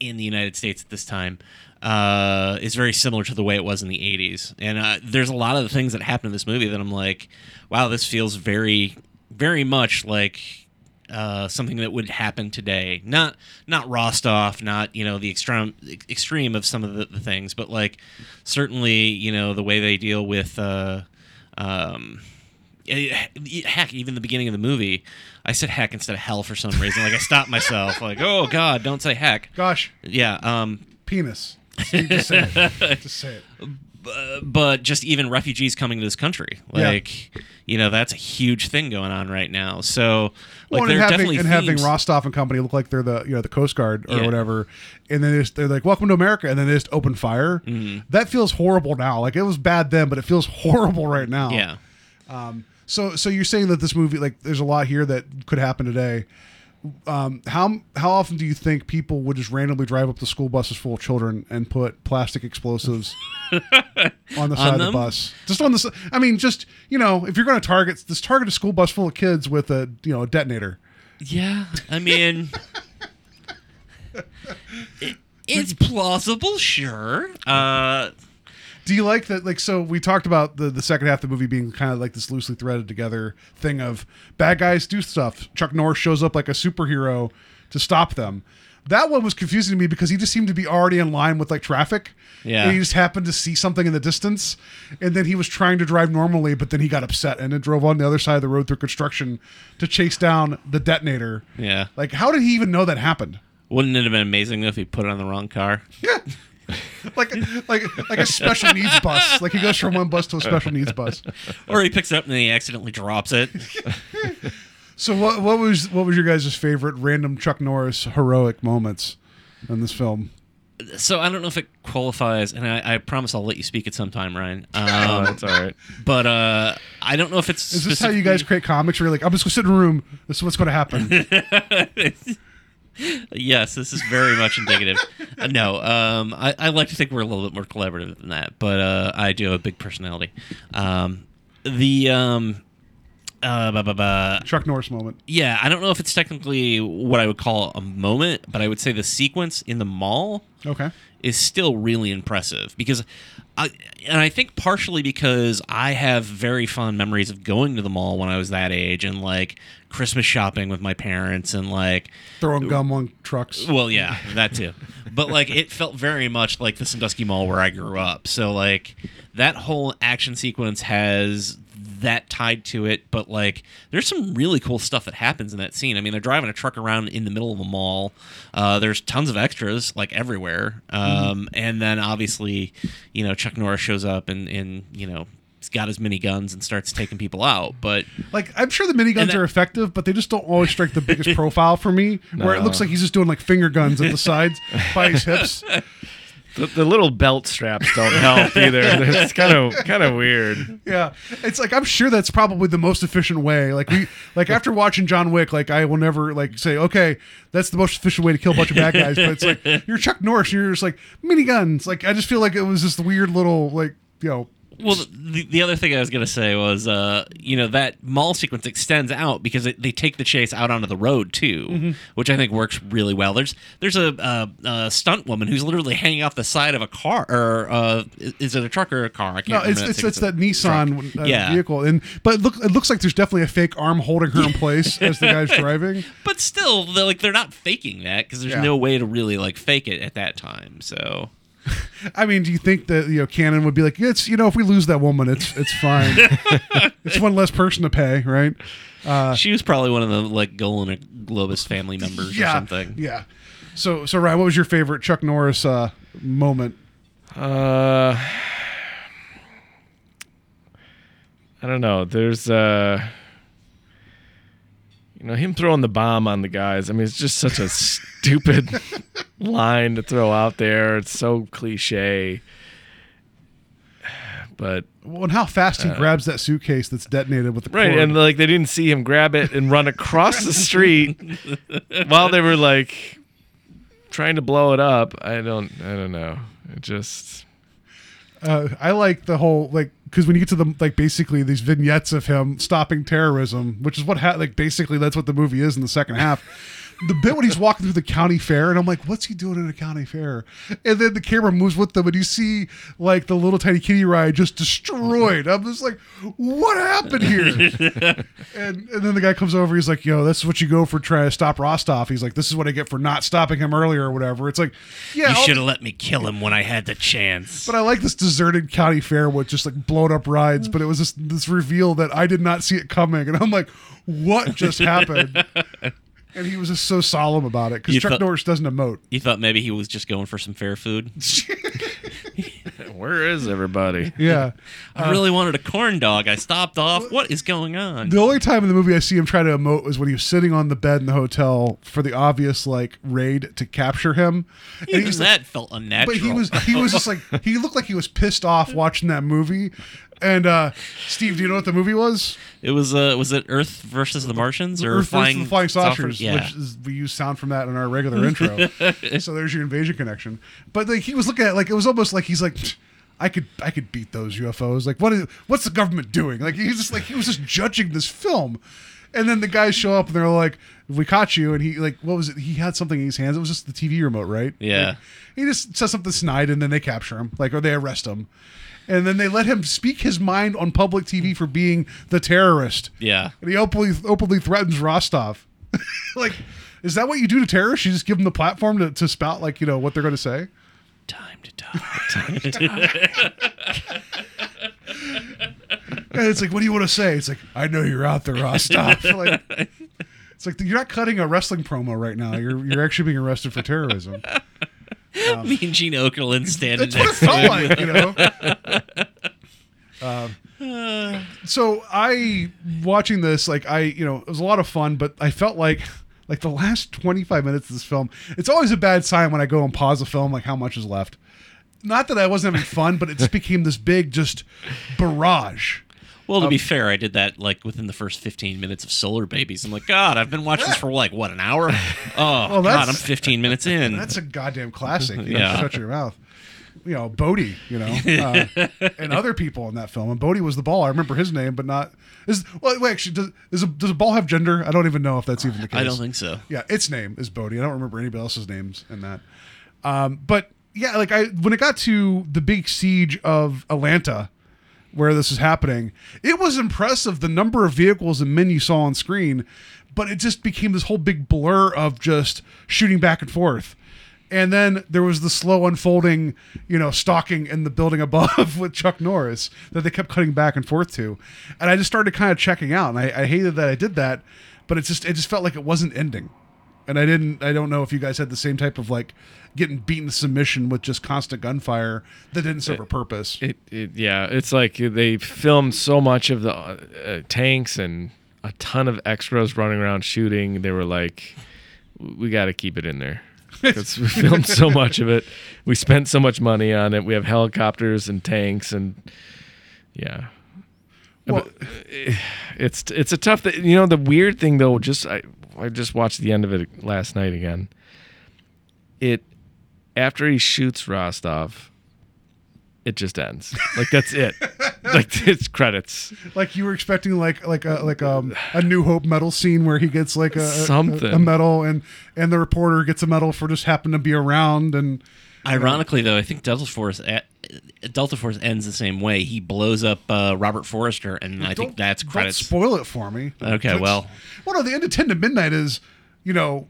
in the United States at this time uh, is very similar to the way it was in the 80s. And uh, there's a lot of the things that happen in this movie that I'm like, wow, this feels very, very much like uh, something that would happen today. Not not Rostov, not you know the extreme extreme of some of the, the things, but like certainly you know the way they deal with. Uh, um, eh, heck, even the beginning of the movie, I said heck instead of hell for some reason. Like I stopped myself. Like, oh God, don't say heck. Gosh, Yeah. Um, penis. Just say it. Just say it. But just even refugees coming to this country, Yeah. like you know, that's a huge thing going on right now. So, like, Well, and are having, definitely and having Rostov and company look like they're the you know the Coast Guard or Yeah. whatever, and then they just, they're like "Welcome to America," and then they just open fire. Mm-hmm. That feels horrible now. Like it was bad then, but it feels horrible right now. Yeah. Um, so so you're saying that this movie like there's a lot here that could happen today. Um, how how often do you think people would just randomly drive up the school buses full of children and put plastic explosives on the side of the bus? Just on the I mean, just you know, if you're going to target this, target a school bus full of kids with a you know a detonator. Yeah, I mean, it, it's plausible, sure. Uh, Do you like that? Like, so we talked about the the second half of the movie being kind of like this loosely threaded together thing of bad guys do stuff. Chuck Norris shows up like a superhero to stop them. That one was confusing to me because he just seemed to be already in line with like traffic. Yeah. And he just happened to see something in the distance, and then he was trying to drive normally, but then he got upset and then drove on the other side of the road through construction to chase down the detonator. yeah. Like, how did he even know that happened? Wouldn't it have been amazing if he put it on the wrong car? Yeah. like like like a special needs bus. Like he goes from one bus to a special needs bus. Or he picks it up and then he accidentally drops it. So what what was what was your guys' favorite random Chuck Norris heroic moments in this film? so I don't know if it qualifies, and I, I promise I'll let you speak at some time, Ryan. Um, Oh, that's all right. But uh, I don't know if it's. Is this how you guys create comics? Where you're like, I'm just gonna sit in a room. This is what's gonna happen. Yes, this is very much indicative. Uh, no, um, I, I like to think we're a little bit more collaborative than that, but uh, I do have a big personality. Um, the um, uh, bah, bah, bah. Chuck Norris moment. yeah, I don't know if it's technically what I would call a moment, but I would say the sequence in the mall Okay. Is still really impressive because I and I think partially because I have very fond memories of going to the mall when I was that age and like Christmas shopping with my parents and like Throwing gum on trucks. well, yeah, that too. But like it felt very much like the Sandusky Mall where I grew up. So like that whole action sequence has that tied to it, but like there's some really cool stuff that happens in that scene. I mean, they're driving a truck around in the middle of a mall. Uh, there's tons of extras like everywhere, um, and then obviously, you know, Chuck Norris shows up and and you know. He's got his miniguns and starts taking people out, but Like I'm sure the miniguns And that- are effective, but they just don't always strike the biggest profile for me. Where it looks like he's just doing like finger guns at the sides by his hips. The, the little belt straps don't help either. It's kind of kind of weird. Yeah, it's like I'm sure that's probably the most efficient way. Like we, like after watching John Wick, like I will never like say, okay, that's the most efficient way to kill a bunch of bad guys. But it's like you're Chuck Norris, and you're just like miniguns. Like I just feel like it was this weird little like you know. Well, the, the other thing I was going to say was, uh, you know, that mall sequence extends out because it, they take the chase out onto the road too, Mm-hmm. which I think works really well. There's there's a, uh a stunt woman who's literally hanging off the side of a car, or uh, is it a truck or a car? I can't No, remember. it's it's, it's that Nissan uh, Yeah. vehicle, and but it, look, it looks like there's definitely a fake arm holding her in place as the guy's driving. But still, they're like they're not faking that because there's Yeah. no way to really like fake it at that time. So I mean, do you think that you know Cannon would be like, it's you know, if we lose that woman, it's it's fine. it's one less person to pay, right? she was probably one of the like Golan Globus family members or something. yeah. So so Ryan, what was your favorite Chuck Norris uh, moment? Uh, I don't know. There's uh, you know, him throwing the bomb on the guys. I mean, it's just such a stupid line to throw out there. It's so cliche. But Well, and how fast he grabs that suitcase that's detonated with the Uh, right, cord. and like they didn't see him grab it and run across the street while they were like trying to blow it up. I don't. I don't know. It just. Uh, I like the whole like because when you get to the like basically these vignettes of him stopping terrorism, which is what ha- like basically that's what the movie is in the second half. The bit when he's walking through the county fair, and I'm like, "What's he doing in a county fair?" And then the camera moves with them, and you see like the little tiny kitty ride just destroyed. I'm just like, "What happened here?" and and then the guy comes over. He's like, "Yo, this is what you go for trying to stop Rostov." He's like, "This is what I get for not stopping him earlier, or whatever." It's like, yeah, You should have let me kill him when I had the chance. but I like this deserted county fair with just like blown up rides. But it was this this reveal that I did not see it coming, and I'm like, what just happened? and he was just so solemn about it because You Chuck thought- Norris doesn't emote. You thought maybe he was just going for some fair food? Where is everybody? Yeah. I uh, really wanted a corn dog. I stopped off. What is going on? The only time in the movie I see him try to emote was when he was sitting on the bed in the hotel for the obvious like raid to capture him. And Even he's that felt unnatural. But he was he was just like he looked like he was pissed off watching that movie. And uh Steve, do you know what the movie was? It was uh was it Earth versus the Martians or Earth versus flying the flying saucers, Yeah. which is we use sound from that in our regular intro. so there's your invasion connection. But like he was looking at it, like it was almost like he's like I could I could beat those UFOs. Like what is what's the government doing? Like he's just like he was just judging this film. And then the guys show up and they're like, "We caught you." And he like, what was it? He had something in his hands. It was just the TV remote, right? Yeah. Like, he just says something snide, and then they capture him, like, or they arrest him, and then they let him speak his mind on public TV for being the terrorist. Yeah. And he openly openly threatens Rostov. like, is that what you do to terrorists? You just give them the platform to, to spout like you know what they're going to say. Time to die. Time to die. and it's like, what do you want to say? It's like, I know you're out there, Rostov. like, it's like you're not cutting a wrestling promo right now. You're you're actually being arrested for terrorism. Me and Gene Okerlund standing That's what it next to him. like, you know. Um, so I watching this, like I, you know, it was a lot of fun, but I felt like like the last 25 minutes of this film, it's always a bad sign when I go and pause a film, like how much is left. Not that I wasn't having fun, but it just became this big just barrage. Well, Um, to be fair, I did that like within the first 15 minutes of Solarbabies. I'm like, God, I've been watching this for like what an hour. Oh Well, God, I'm 15 minutes in. That's a goddamn classic. You know, Yeah. shut your mouth. You know, Bodhi, you know, uh, and other people in that film. And Bodhi was the ball. I remember his name, but not. Is well, wait, actually, does, does a does a ball have gender? I don't even know if that's even the case. I don't think so. Yeah, its name is Bodhi. I don't remember anybody else's names in that. Um, but yeah, like I when it got to the big siege of Atlanta, where this is happening, it was impressive the number of vehicles and men you saw on screen, but it just became this whole big blur of just shooting back and forth. And then there was the slow unfolding, you know, stalking in the building above with Chuck Norris that they kept cutting back and forth to. And I just started kind of checking out. And I, I hated that I did that, but it just it just felt like it wasn't ending. And I didn't I don't know if you guys had the same type of like getting beaten submission with just constant gunfire that didn't serve a purpose. It, it yeah, it's like they filmed so much of the uh, tanks and a ton of extras running around shooting. They were like, we got to keep it in there. Because we filmed so much of it, we spent so much money on it. We have helicopters and tanks, and yeah, Well- uh, it's it's a tough. Th- you know, the weird thing though, just I I just watched the end of it last night again. It after he shoots Rostov, it just ends. Like that's it. like it's credits. Like you were expecting like like a like um a New Hope medal scene where he gets like a a- Something. a, medal and and the reporter gets a medal for just happening to be around and Ironically, though, I think Delta Force uh, Delta Force ends the same way. He blows up uh, Robert Forrester, and I think that's don't spoil it for me. Okay, That's- well. well, no, the end of Ten to Midnight is you know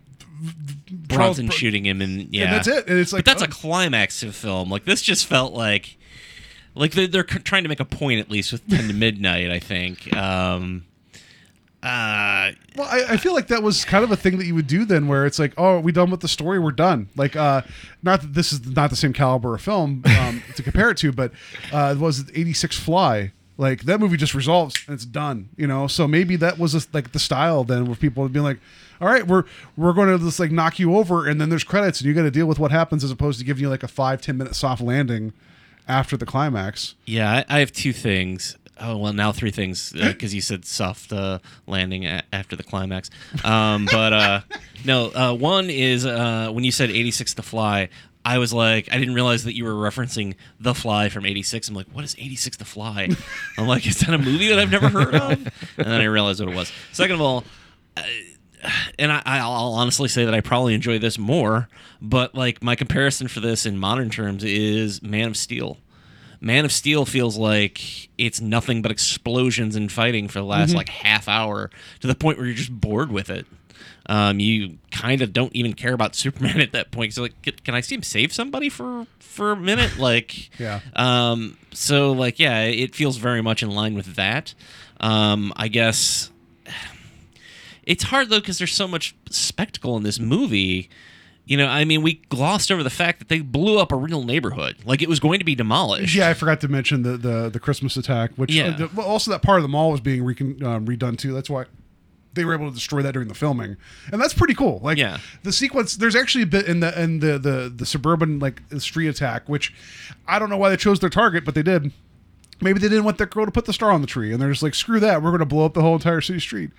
Bronson Br- shooting him, and yeah, that's it. And it's like, but that's oh. a climax of film. Like this just felt like, like they're, they're trying to make a point at least with Ten to Midnight. I think. Um, uh, Well, I, I feel like that was kind of a thing that you would do then, where it's like, oh, we done with the story? We're done. Like, uh, not that this is not the same caliber of film um, to compare it to, but uh, it was eighty six Fly. Like that movie just resolves and it's done. You know, so maybe that was just, like the style then, where people would be like, all right, we're we're going to just like knock you over, and then there's credits, and you got to deal with what happens, as opposed to giving you like a five ten minute soft landing after the climax. yeah, I, I have two things. Oh well, now three things because you said soft uh, landing a- after the climax. Um, but uh, no, uh, one is uh, when you said eighty six to fly. I was like, I didn't realize that you were referencing The Fly from '86. I'm like, what is '86 The Fly? I'm like, is that a movie that I've never heard of? And then I realized what it was. Second of all, and I, I'll honestly say that I probably enjoy this more, but like my comparison for this in modern terms is Man of Steel. Man of Steel feels like it's nothing but explosions and fighting for the last Mhm. like half hour to the point where you're just bored with it. Um, you kind of don't even care about Superman at that point. So like, can, can I see him save somebody for for a minute? Like, Yeah. um, so like, yeah, it feels very much in line with that. Um, I guess it's hard though because there's so much spectacle in this movie. You know, I mean, we glossed over the fact that they blew up a real neighborhood, like it was going to be demolished. Yeah, I forgot to mention the the, the Christmas attack, which Yeah. uh, the- also that part of the mall was being recon, um, redone too. That's why they were able to destroy that during the filming, and that's pretty cool. Like Yeah. the sequence, there's actually a bit in the in the the, the suburban like street attack, which I don't know why they chose their target, but they did. Maybe they didn't want that girl to put the star on the tree, and they're just like, screw that, we're going to blow up the whole entire city street.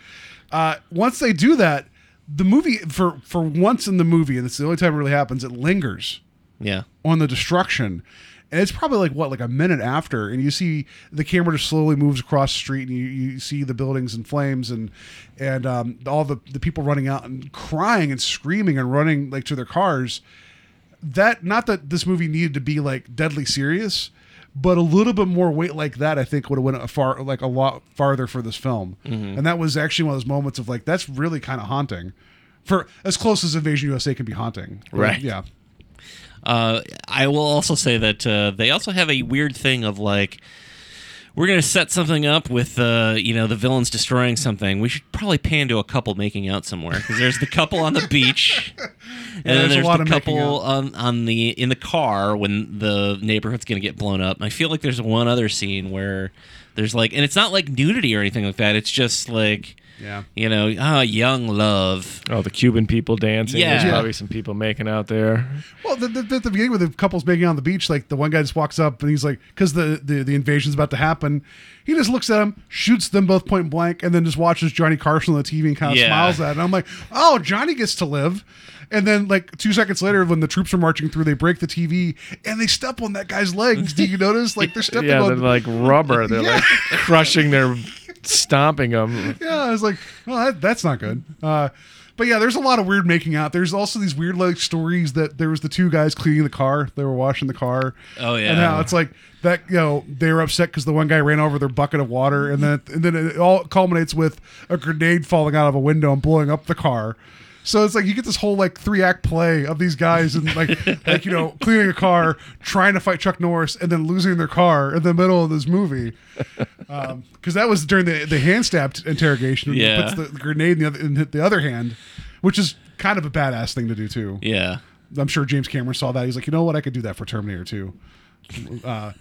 Uh, once they do that, the movie for for once in the movie, and it's the only time it really happens, it lingers Yeah. on the destruction. And it's probably like what, like a minute after, and you see the camera just slowly moves across the street, and you, you see the buildings in flames, and and um, all the the people running out and crying and screaming and running like to their cars. That not that this movie needed to be like deadly serious, but a little bit more weight like that, I think would have went a far like a lot farther for this film. Mhm. And that was actually one of those moments of like that's really kind of haunting, for as close as Invasion USA can be haunting. Right. Yeah. Uh, I will also say that uh, they also have a weird thing of like, we're gonna set something up with uh, you know the villains destroying something. We should probably pan to a couple making out somewhere because there's the couple on the beach, and then there's a there's the couple on on the in the car when the neighborhood's gonna get blown up. And I feel like there's one other scene where there's like, and it's not like nudity or anything like that. It's just like. Yeah. You know, ah, young love. Oh, the Cuban people dancing. Yeah. There's probably some people making out there. Well, the, the, the, the beginning with the couples making out on the beach, like the one guy just walks up and he's like, because the, the the invasion's about to happen, he just looks at him, shoots them both point blank, and then just watches Johnny Carson on the TV and kind of Yeah. smiles at it. And I'm like, oh, Johnny gets to live. And then like two seconds later, when the troops are marching through, they break the TV and they step on that guy's legs. Do you notice? Like they're stepping yeah, on. they're like rubber. They're Yeah. like crushing their, stomping them. yeah, I was like, well, that, that's not good. Uh, but yeah, there's a lot of weird making out. There's also these weird like stories that there was the two guys cleaning the car. They were washing the car. Oh, yeah. And now it's like that. You know, they were upset because the one guy ran over their bucket of water, and then and then it all culminates with a grenade falling out of a window and blowing up the car. So it's like you get this whole like three act play of these guys and like like you know cleaning a car, trying to fight Chuck Norris, and then losing their car in the middle of this movie. Because that was during the the hand stabbed interrogation. Yeah. puts the, the grenade in the other in the other hand, which is kind of a badass thing to do too. Yeah. I'm sure James Cameron saw that. He's like, you know what, I could do that for Terminator 2. Uh,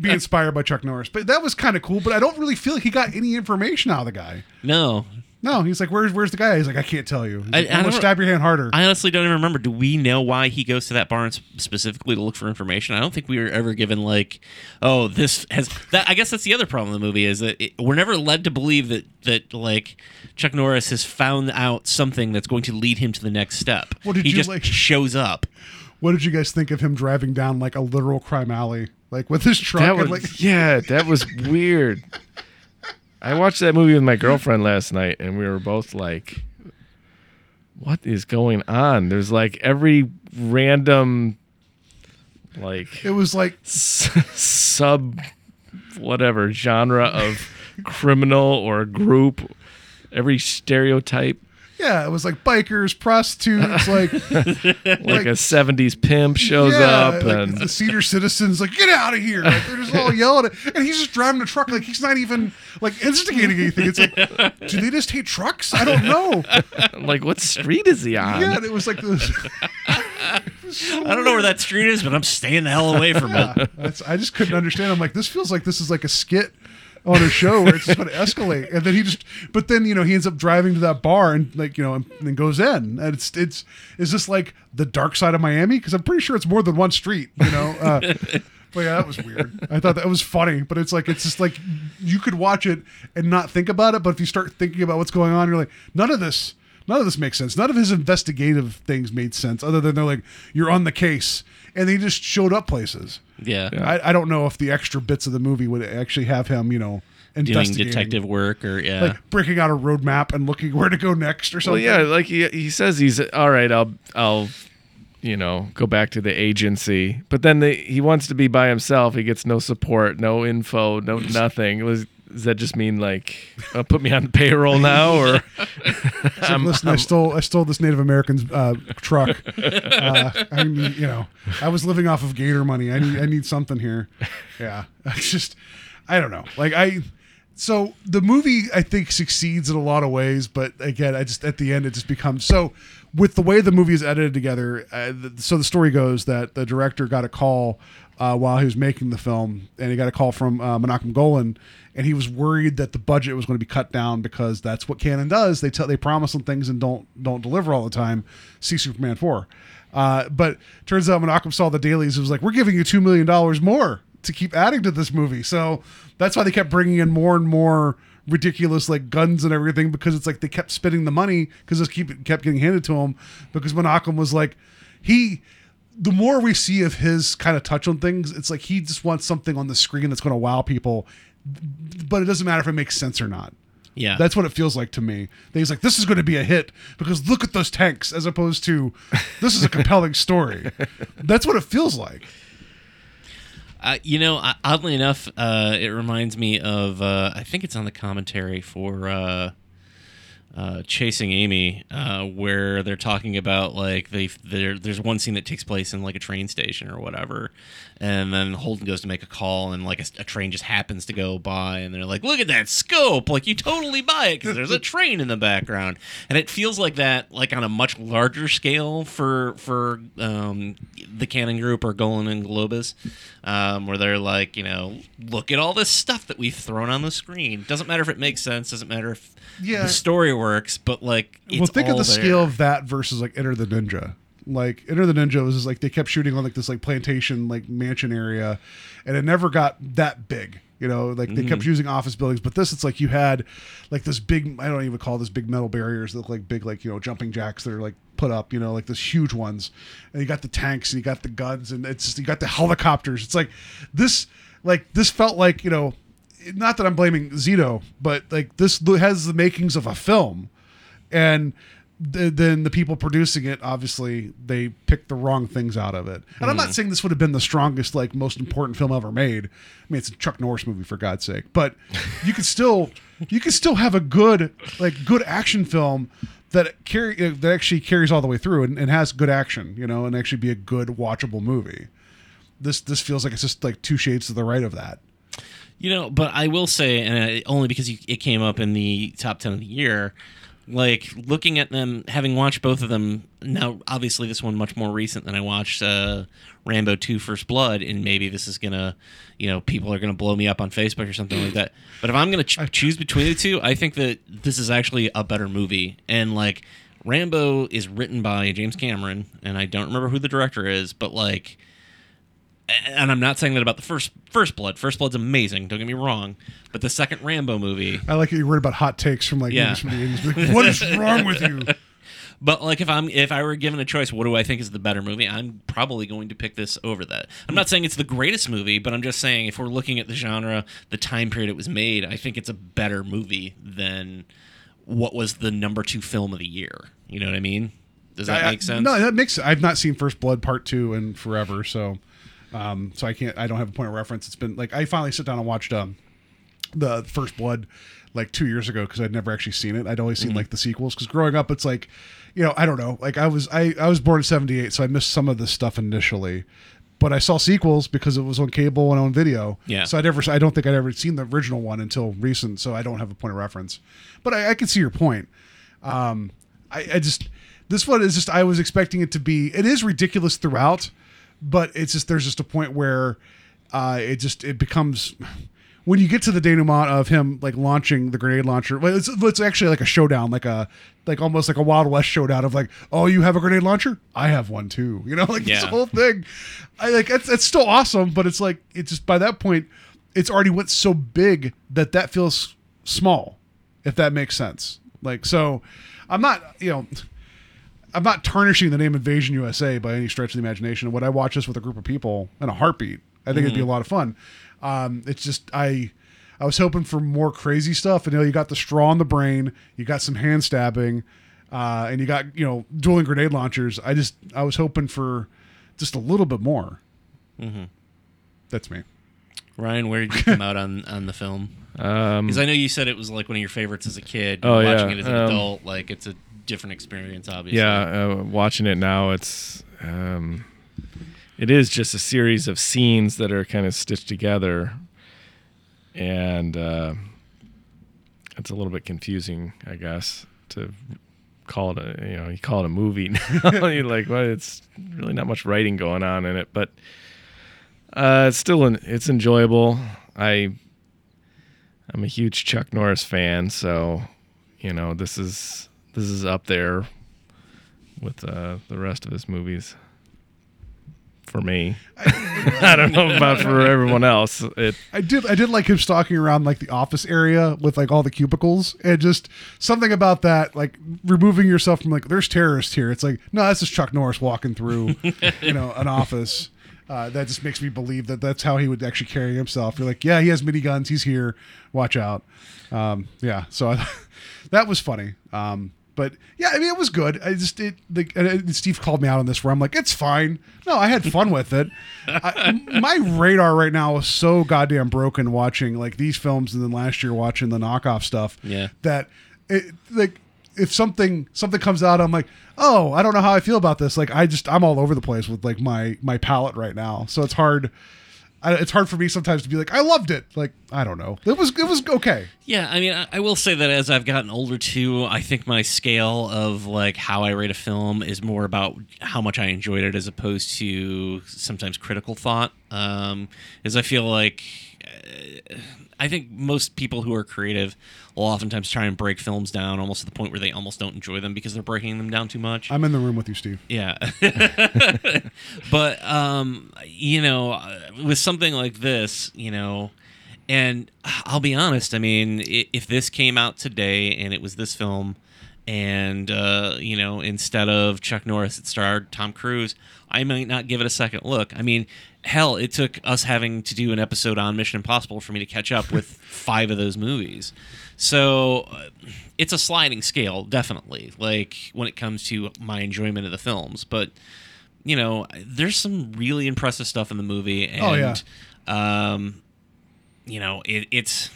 be inspired by Chuck Norris, but that was kind of cool. But I don't really feel like he got any information out of the guy. No. No, he's like, where's where's the guy? He's like, I can't tell you. He's I- like, I I'm gonna stab your hand harder. I honestly don't even remember. Do we know why he goes to that barn sp- specifically to look for information? I don't think we were ever given like, oh, this has that. I guess that's the other problem in the movie is that it, we're never led to believe that that like Chuck Norris has found out something that's going to lead him to the next step. What did he you, just like- shows up. what did you guys think of him driving down like a literal crime alley, like with his truck? That and, was like, yeah, that was weird. I watched that movie with my girlfriend last night, and we were both like, "What is going on?" There's like every random, like it was like s- sub, whatever genre of criminal or group, every stereotype, yeah, it was like bikers, prostitutes, like like, a '70s pimp shows yeah, up, like and the Cedar citizens like get out of here. Like they're just all yelling, at, and he's just driving the truck like he's not even like instigating anything. It's like, do they just hate trucks? I don't know. like, what street is he on? Yeah, and it was like this. I don't know where that street is, but I'm staying the hell away from Yeah, it. that's, I just couldn't understand. I'm like, this feels like this is like a skit on a show where it's just going to escalate, and then he just, but then you know he ends up driving to that bar and like you know and, then goes in, and it's it's is this like the dark side of Miami? Because I'm pretty sure it's more than one street, you know. Uh, but yeah, that was weird. I thought that was funny, but it's like it's just like you could watch it and not think about it, but if you start thinking about what's going on, you're like, none of this. None of this makes sense. None of his investigative things made sense, other than they're like, "You're on the case," and they just showed up places. Yeah. I, I don't know if the extra bits of the movie would actually have him, you know, Doing investigating, detective work or yeah. like breaking out a roadmap and looking where to go next or Well, something. yeah, like he, he says he's all right. I'll I'll you know go back to the agency, but then the, he wants to be by himself. He gets no support, no info, no nothing. Was, does that just mean like uh, put me on the payroll now, or It's like, listen, I stole I stole this Native American's uh, truck. Uh, I need, you know, I was living off of Gator money. I need I need something here. Yeah, it's just I don't know. Like I. So the movie, I think, succeeds in a lot of ways, but again, I just at the end it just becomes so. With the way the movie is edited together, uh, th- so the story goes that the director got a call uh, while he was making the film, and he got a call from uh, Menachem Golan, and he was worried that the budget was going to be cut down because that's what Cannon does. They tell they promise them things and don't don't deliver all the time. See Superman four, uh, but turns out Menachem saw the dailies. It was like we're giving you two million dollars more to keep adding to this movie. So that's why they kept bringing in more and more ridiculous like guns and everything because it's like they kept spending the money because it keep kept getting handed to them because Menachem was like he the more we see of his kind of touch on things it's like he just wants something on the screen that's going to wow people but it doesn't matter if it makes sense or not. Yeah. that's what it feels like to me. That he's like this is going to be a hit because look at those tanks as opposed to this is a compelling story. That's what it feels like. Uh, you know, uh, oddly enough, uh, it reminds me of uh, I think it's on the commentary for uh, Chasing Amy, uh, where they're talking about like they. There's one scene that takes place in like a train station or whatever, and then Holden goes to make a call, and like a, a train just happens to go by, and they're like, "Look at that scope! Like you totally buy it because there's a train in the background." And it feels like that, like on a much larger scale for for um, the Cannon Group or Golan and Globus, um, where they're like, you know, look at all this stuff that we've thrown on the screen. Doesn't matter if it makes sense. Doesn't matter if Yeah. the story works, but like, it's well think of the there. scale of that versus like enter the ninja. Like enter the ninja was just like they kept shooting on like this like plantation like mansion area and it never got that big you know? Like they kept Mhm. using office buildings but this it's like you had like this big i don't even call this big metal barriers that look like big like you know jumping jacks that are like put up you know? Like this huge ones. And you got the tanks and you got the guns and it's just, you got the helicopters. It's like this like this felt like you know not that i'm blaming zito but like this has the makings of a film and th- then the people producing it obviously they picked the wrong things out of it. And I'm not saying this would have been the strongest, like most important film ever made. I mean, it's a Chuck Norris movie for God's sake, but you could still you could still have a good like good action film that carry uh, that actually carries all the way through and, and has good action, you know, and actually be a good watchable movie. This this feels like it's just like two shades to the right of that. You know, but I will say, and only because you, it came up in the top 10 of the year, like looking at them, having watched both of them, now obviously this one much more recent than I watched uh, Rambo 2 First Blood, and maybe this is going to, you know, people are going to blow me up on Facebook or something like that. But if I'm going to ch- choose between the two, I think that this is actually a better movie. And like, Rambo is written by James Cameron, and I don't remember who the director is, but like, and I'm not saying that about the first First Blood. First Blood's amazing. Don't get me wrong, but the second Rambo movie. I like that you worried about hot takes from like, Yeah. movies from the 80s. Like, what is wrong with you? But like, if I'm if I were given a choice, what do I think is the better movie? I'm probably going to pick this over that. I'm not saying it's the greatest movie, but I'm just saying if we're looking at the genre, the time period it was made, I think it's a better movie than what was the number two film of the year. You know what I mean? Does that I- make sense? No, that makes. I've not seen First Blood Part Two in forever, so um, so I can't. I don't have a point of reference. It's been like I finally sit down and watched um the First Blood like two years ago because I'd never actually seen it. I'd always seen Mhm. like the sequels because growing up, it's like you know I don't know. Like I was I I was born in '78, so I missed some of this stuff initially. But I saw sequels because it was on cable and on video. Yeah. So I never, I don't think I'd ever seen the original one until recent. So I don't have a point of reference. But I, I can see your point. Um, I, I just this one is just I was expecting it to be. It is ridiculous throughout, but it's just there's just a point where uh, it just it becomes when you get to the denouement of him like launching the grenade launcher. Well, it's, it's actually like a showdown, like a like almost like a Wild West showdown of like, oh, you have a grenade launcher, I have one too. You know, like yeah. this whole thing. I like it's it's still awesome, but it's like it's just by that point, it's already went so big that that feels small, if that makes sense. Like so, I'm not you know. I'm not tarnishing the name Invasion USA by any stretch of the imagination. Would I watch this with a group of people in a heartbeat? I think it'd be a Mhm. lot of fun. Um, it's just I, I was hoping for more crazy stuff, and you know, you got the straw in the brain, you got some hand stabbing, uh, and you got you know dueling grenade launchers. I just I was hoping for just a little bit more. Mhm. That's me. Ryan, where did you come out on on the film? Um, Because I know you said it was like one of your favorites as a kid. Oh, yeah, watching it as an um, adult, like it's a different experience, obviously. Yeah, uh, watching it now, it's um, it is just a series of scenes that are kind of stitched together, and uh, it's a little bit confusing, I guess, to call it a you know you call it a movie now. You're like, well, it's really not much writing going on in it, but uh, it's still an, it's enjoyable. I I'm a huge Chuck Norris fan, so you know this is this is up there with uh, the rest of his movies for me. I don't know about for everyone else. It I did I did like him stalking around like the office area with like all the cubicles and just something about that like removing yourself from like there's terrorists here. It's like no, that's just Chuck Norris walking through you know an office. Uh, that just makes me believe that that's how he would actually carry himself. You're like, yeah, he has mini guns. He's here. Watch out. Um, yeah. So I, that was funny. Um, but yeah, I mean, it was good. I just it like and uh, Steve called me out on this where I'm like, it's fine. No, I had fun with it. I, my radar right now is so goddamn broken watching like these films and then last year watching the knockoff stuff. Yeah. That it like if something something comes out, I'm like, oh, I don't know how I feel about this. Like I just I'm all over the place with like my my palette right now. So it's hard. I, it's hard for me sometimes to be like, I loved it. Like I don't know. It was it was okay. Yeah, I mean, I, I will say that as I've gotten older too, I think my scale of like how I rate a film is more about how much I enjoyed it as opposed to sometimes critical thought. Um, is I feel like uh, I think most people who are creative will oftentimes try and break films down almost to the point where they almost don't enjoy them because they're breaking them down too much. I'm in the room with you, Steve. Yeah. but um you know, uh, with something like this, you know, and I'll be honest, I mean, if this came out today and it was this film and uh, you know instead of Chuck Norris, it starred Tom Cruise. I might not give it a second look. I mean, hell, it took us having to do an episode on Mission Impossible for me to catch up with five of those movies. So uh, it's a sliding scale, definitely. Like when it comes to my enjoyment of the films, but you know, there's some really impressive stuff in the movie, and Oh, yeah. um, you know, it, it's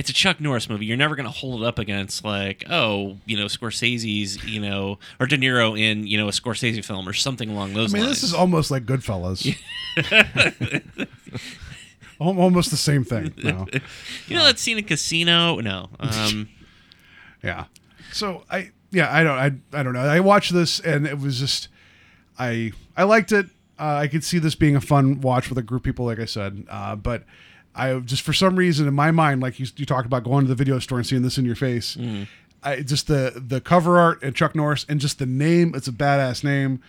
it's a Chuck Norris movie. You're never going to hold it up against like, oh, you know, Scorsese's, you know, or De Niro in, you know, a Scorsese film or something along those lines. I mean, lines. this is almost like Goodfellas. Almost the same thing. No. you know that scene in Casino? No. Um, Yeah. So I yeah I don't I I don't know. I watched this and it was just I I liked it. Uh, I could see this being a fun watch with a group of people, like I said. Uh, but I just for some reason in my mind, like you, you talked about going to the video store and seeing this in your face. I just the the cover art and Chuck Norris and just the name. It's a badass name.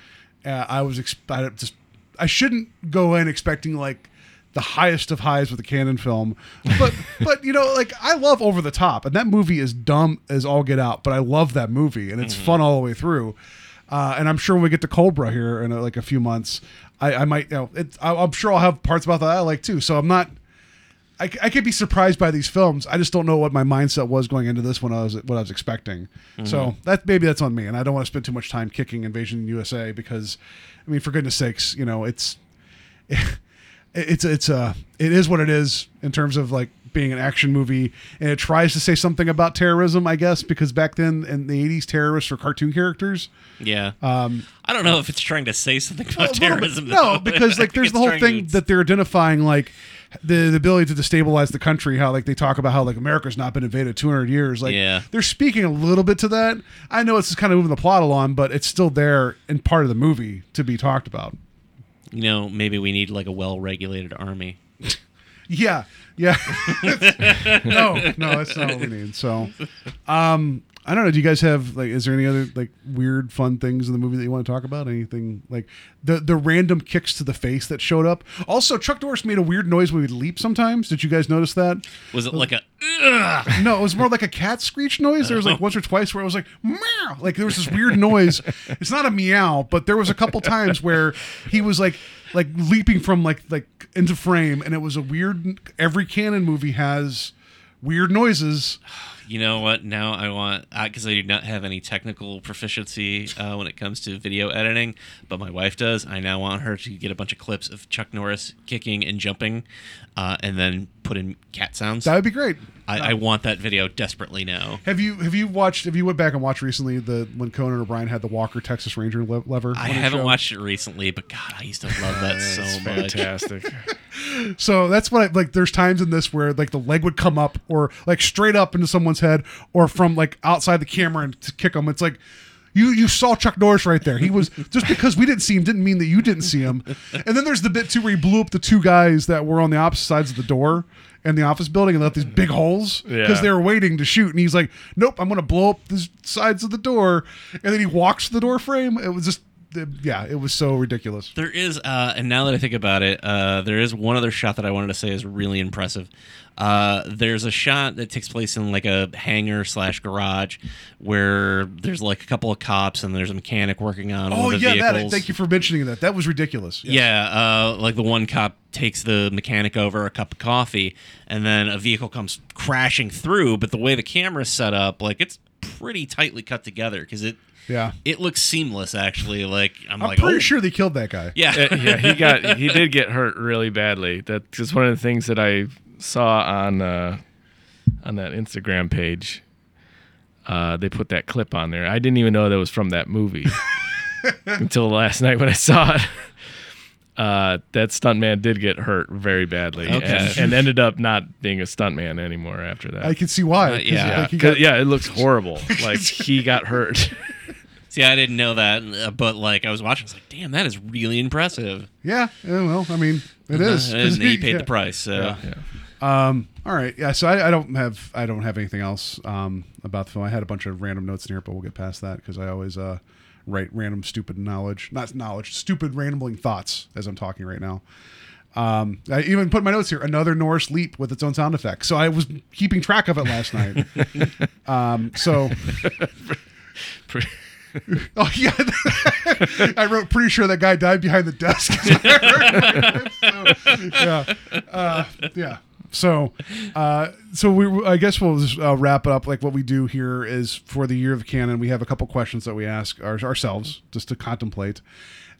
Uh, I was exp- I just I shouldn't go in expecting like the highest of highs with a Cannon film, but but you know like I love Over the Top and that movie is dumb as all get out, but I love that movie and it's fun all the way through. Uh, and I'm sure when we get to Cobra here in uh, like a few months, I, I might you know it, I, I'm sure I'll have parts about that I like too. So I'm not. I, I could be surprised by these films. I just don't know what my mindset was going into this when I was what I was expecting. So that maybe that's on me, and I don't want to spend too much time kicking Invasion USA because, I mean, for goodness sakes, you know, it's it's it's uh it is what it is in terms of like being an action movie, and it tries to say something about terrorism, I guess, because back then in the '80s, terrorists were cartoon characters. yeah. Um, I don't know if it's trying to say something about terrorism. No, because like there's the whole trying to- thing that they're identifying like the, the ability to destabilize the country. How like they talk about how like America's not been invaded 200 years. Like Yeah. they're speaking a little bit to that. I know it's just kind of moving the plot along, but it's still there in part of the movie to be talked about. you know, maybe we need like a well-regulated army. Yeah, yeah. no, no, that's not what we need. So, um, I don't know. Do you guys have like? Is there any other like weird, fun things in the movie that you want to talk about? Anything like the the random kicks to the face that showed up? Also, Chuck Norris made a weird noise when he leap. Sometimes, did you guys notice that? Was it like a? No, it was more like a cat screech noise. There was like once or twice where it was like meow, like there was this weird noise. It's not a meow, but there was a couple times where he was like like leaping from like like into frame, and it was a weird. Every Cannon movie has weird noises. You know what? Now I want because I do not have any technical proficiency uh, when it comes to video editing, but my wife does. I now want her to get a bunch of clips of Chuck Norris kicking and jumping, uh, and then put in cat sounds. That would be great. I, I want that video desperately now. Have you have you watched? Have you went back and watched recently the when Conan O'Brien had the Walker Texas Ranger le- lever? I haven't watched it recently, but God, I used to love that so much. fantastic. So that's what I like. There's times in this where like the leg would come up or like straight up into someone's head or from like outside the camera and to kick them. It's like you you saw Chuck Norris right there. He was just because we didn't see him didn't mean that you didn't see him. And then there's the bit too where he blew up the two guys that were on the opposite sides of the door in the office building and left these big holes because Yeah. they were waiting to shoot. And he's like, "Nope, I'm going to blow up the sides of the door." And then he walks to the door frame. It was just yeah, it was so ridiculous. There is, uh, and now that I think about it, uh, there is one other shot that I wanted to say is really impressive. Uh, there's a shot that takes place in like a hangar slash garage where there's like a couple of cops and there's a mechanic working on Oh one of the yeah, that. vehicles. Thank you for mentioning that. That was ridiculous. Yes. Yeah, uh, like the one cop takes the mechanic over a cup of coffee, and then a vehicle comes crashing through. But the way the camera's set up, like it's pretty tightly cut together because it Yeah. it looks seamless. Actually, like I'm, I'm like, pretty oh, sure they killed that guy. yeah, Uh, yeah, he got he did get hurt really badly. That's just one of the things that I saw on uh, on that Instagram page. Uh, they put that clip on there. I didn't even know that was from that movie until last night when I saw it. Uh, that stuntman did get hurt very badly, Okay. and, and ended up not being a stuntman anymore after that. I can see why. Uh, 'cause, yeah. like, got- yeah, it looks horrible. Like he got hurt. See, I didn't know that, uh, but like I was watching, I was like, "Damn, that is really impressive." yeah, yeah, Well, I mean, it is. Uh, and he paid Yeah. the price. So Um. All right. Yeah. So I, I don't have I don't have anything else um about the film. I had a bunch of random notes in here, but we'll get past that because I always uh write random stupid knowledge, not knowledge, stupid rambling thoughts as I'm talking right now. Um, I even put my notes here another Norris leap with its own sound effect. So I was keeping track of it last night. um, so. Oh yeah, I wrote. Pretty sure that guy died behind the desk. so, yeah, uh, yeah. So, uh, so we. I guess we'll just uh, wrap it up. Like what we do here is for the year of Cannon, we have a couple questions that we ask our, ourselves just to contemplate.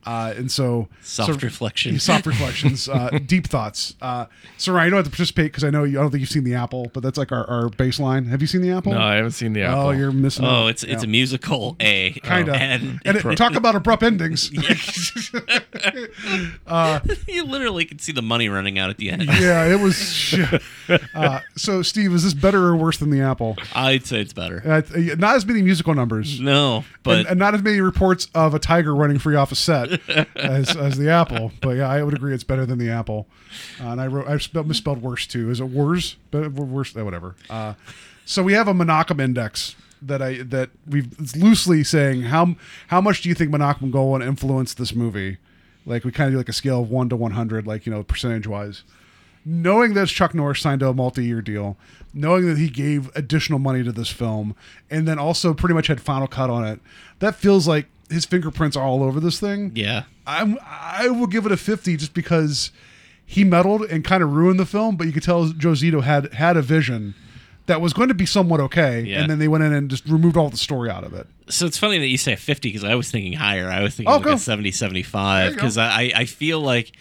Uh, and so soft so, reflection, soft reflections, uh, deep thoughts. Uh, so Ryan, you don't have to participate because I know you, I don't think you've seen the Apple, but that's like our, our baseline. Have you seen the Apple? No, I haven't seen the Apple. Oh, you're missing. Oh, out. it's it's Yeah. a musical A kind of. and, And, it, talk about abrupt endings. you literally could see the money running out at the end. yeah, it was. shit. Uh, so, Steve, is this better or worse than the Apple? I'd say it's better. Uh, not as many musical numbers. No, but and, and not as many reports of a tiger running free off a set as, as the Apple. But yeah, I would agree it's better than the Apple. Uh, and I wrote I spelled, misspelled worse too. Is it worse? But worse, uh, whatever. Uh, so we have a Menachem index that I that we've it's loosely saying how how much do you think Menachem Golan influenced this movie? Like we kind of do like a scale of one to one hundred, like you know percentage wise knowing that Chuck Norris signed a multi-year deal, knowing that he gave additional money to this film, and then also pretty much had final cut on it, that feels like his fingerprints are all over this thing. yeah, I'm I will give it a fifty just because he meddled and kind of ruined the film, but you could tell Joe Zito had had a vision that was going to be somewhat okay, Yeah. and then they went in and just removed all the story out of it. so it's funny that you say 50 because I was thinking higher. I was thinking Oh, like go. a 70, There 75 you go. because I, I feel like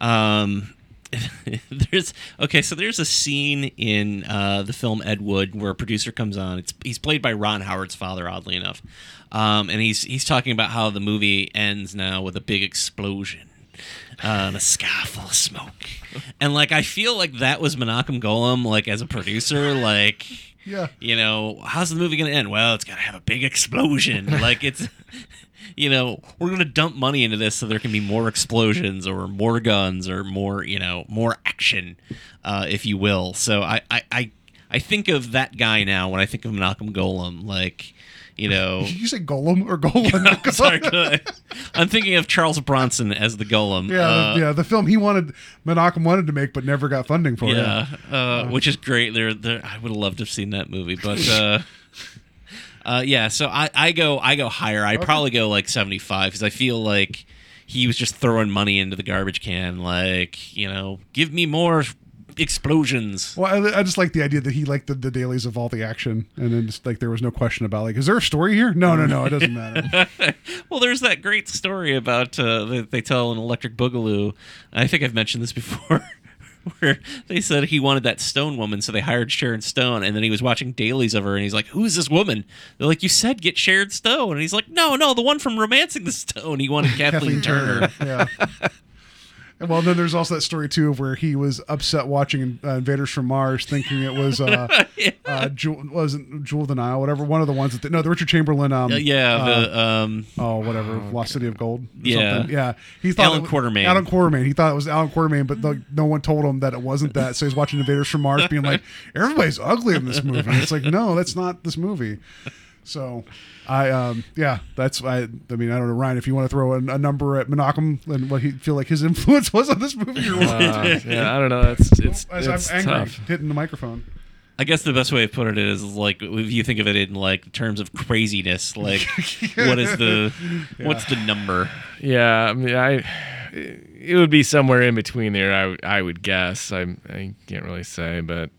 um, there's okay. So there's a scene in uh, the film Ed Wood where a producer comes on. It's he's played by Ron Howard's father, oddly enough, um, and he's he's talking about how the movie ends now with a big explosion. Uh, and a sky full of smoke, and like I feel like that was Menachem Golem, like as a producer, like Yeah. you know, how's the movie going to end? Well, it's got to have a big explosion. like it's, you know, we're going to dump money into this so there can be more explosions or more guns or more, you know, more action, uh, if you will. So I, I, I, I think of that guy now when I think of Malcolm Golem, like, you know. Did you say Golem or Golem? Sorry, I'm thinking of Charles Bronson as the Golem. Yeah, uh, yeah, the film he wanted, Menachem wanted to make, but never got funding for. yeah, uh, which is great. There, there. I would have loved to have seen that movie, but uh, uh, yeah. So I, I go, I go higher. I probably go like seventy five because I feel like he was just throwing money into the garbage can. Like, you know, give me more explosions. Well, I, I just like the idea that he liked the, the dailies of all the action, and then just like there was no question about like, is there a story here? No, no, no, it doesn't matter. Well, there's that great story about uh, that they tell an Electric Boogaloo. I think I've mentioned this before. Where they said he wanted that Stone woman, so they hired Sharon Stone, and then he was watching dailies of her, and he's like, "Who is this woman?" They're like, "You said get Sharon Stone," and he's like, "No, no, the one from Romancing the Stone." He wanted Kathleen, Turner. yeah. And well, then there's also that story too of where he was upset watching uh, Invaders from Mars, thinking it was uh, uh, Jewel, wasn't Jewel of the Nile, whatever. One of the ones that they, no, the Richard Chamberlain. Um, Uh, yeah, uh, the um, oh, whatever, Lost City of Gold. or Yeah. something. yeah. He thought Allan it was- Quatermain. Allan Quatermain. He thought it was Allan Quatermain, but the, no one told him that it wasn't that. So he's watching Invaders from Mars, being like, "Everybody's ugly in this movie." It's like, no, that's not this movie. So, I um yeah, that's I. I mean, I don't know, Ryan, if you want to throw a, a number at Menachem and what he feel like his influence was on this movie, or what? Uh, yeah, I don't know. It's it's, As it's I'm angry, tough. hitting the microphone. I guess the best way of putting it is like if you think of it in like terms of craziness, like what is the what's the number? Yeah, I mean, I it would be somewhere in between there. I would- I would guess. I I can't really say, but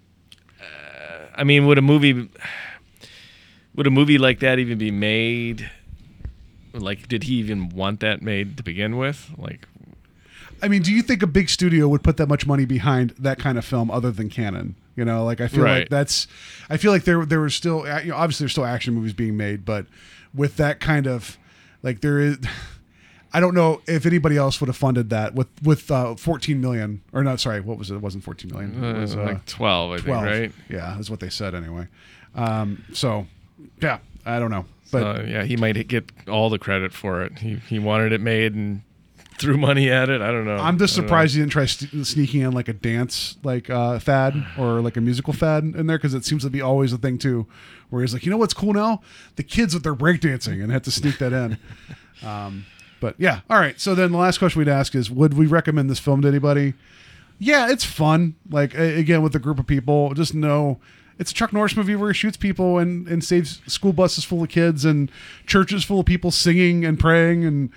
uh, I mean, would a movie would a movie like that even be made? Like, did he even want that made to begin with? Like, I mean, do you think a big studio would put that much money behind that kind of film other than Cannon? You know, like I feel like that's. I feel like there there was still you know obviously there's still action movies being made, but with that kind of like there is. I don't know if anybody else would have funded that with with uh, 14 million or not. Sorry, what was it? It wasn't 14 million. It uh, was, like twelve, I 12. think, right? Yeah, that's what they said anyway. Um, so, yeah, I don't know, but So, yeah, he might get all the credit for it. He he wanted it made and threw money at it. I don't know. I'm just know. surprised you didn't try st- sneaking in like a dance like uh, fad or like a musical fad in there because it seems to be always a thing too, where he's like, you know what's cool now? The kids with their breakdancing and had to sneak that in. Um, But yeah, all right. So then the last question we'd ask is, would we recommend this film to anybody? Yeah, it's fun. Like again, with a group of people, just know it's a Chuck Norris movie where he shoots people and and saves school buses full of kids and churches full of people singing and praying and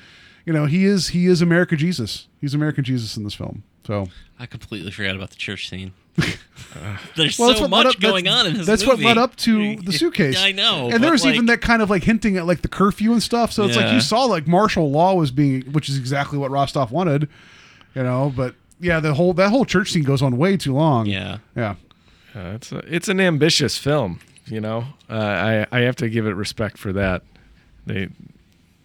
you know he is he is America Jesus. He's American Jesus in this film. So I completely forgot about the church scene. There's Well, so much up- going on in this That's movie. what led up to the suitcase. I know. And there was even that kind of like hinting at like the curfew and stuff. So it's like you saw like martial law was being, which is exactly what Rostov wanted, you know. But yeah, the whole that whole church scene goes on way too long. Yeah. yeah. Uh, it's a, it's an ambitious film, you know. Uh, I I have to give it respect for that. They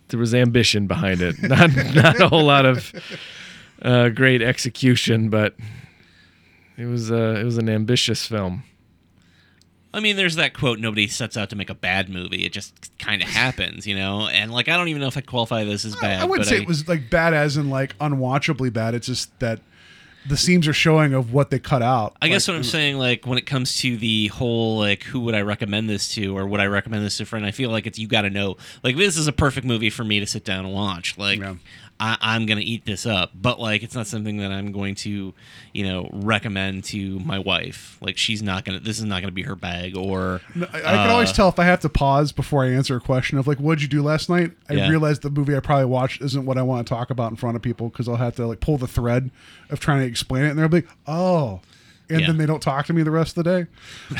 there was ambition behind it, not not a whole lot of uh, great execution, but it was uh, it was an ambitious film. I mean, there's that quote: "Nobody sets out to make a bad movie. It just kind of happens, you know." And like, I don't even know if I'd qualify this as bad. I wouldn't but say it was like bad as in like unwatchably bad. It's just that the seams are showing of what they cut out. I guess what I'm mm. saying, like when it comes to the whole, like who would I recommend this to, or would I recommend this to a friend? I feel like it's you got to know. Like this is a perfect movie for me to sit down and watch. Like I, I'm gonna eat this up, but like it's not something that I'm going to, you know, recommend to my wife. Like she's not gonna. This is not gonna be her bag. Or I, I can always uh, tell if I have to pause before I answer a question of like, "What'd you do last night?" I Yeah. realize the movie I probably watched isn't what I want to talk about in front of people because I'll have to like pull the thread of trying to explain it, and they'll be like, "Oh," and Yeah. then they don't talk to me the rest of the day.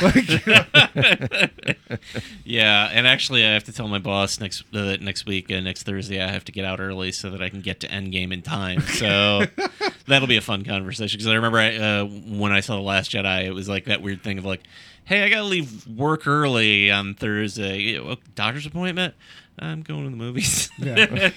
Like, Yeah, and actually, I have to tell my boss next uh, next week, uh, next Thursday, I have to get out early so that I can get to Endgame in time. So that'll be a fun conversation. Because I remember I, uh, when I saw the Last Jedi, it was like that weird thing of like, "Hey, I gotta leave work early on Thursday. Doctor's appointment. I'm going to the movies." Yeah.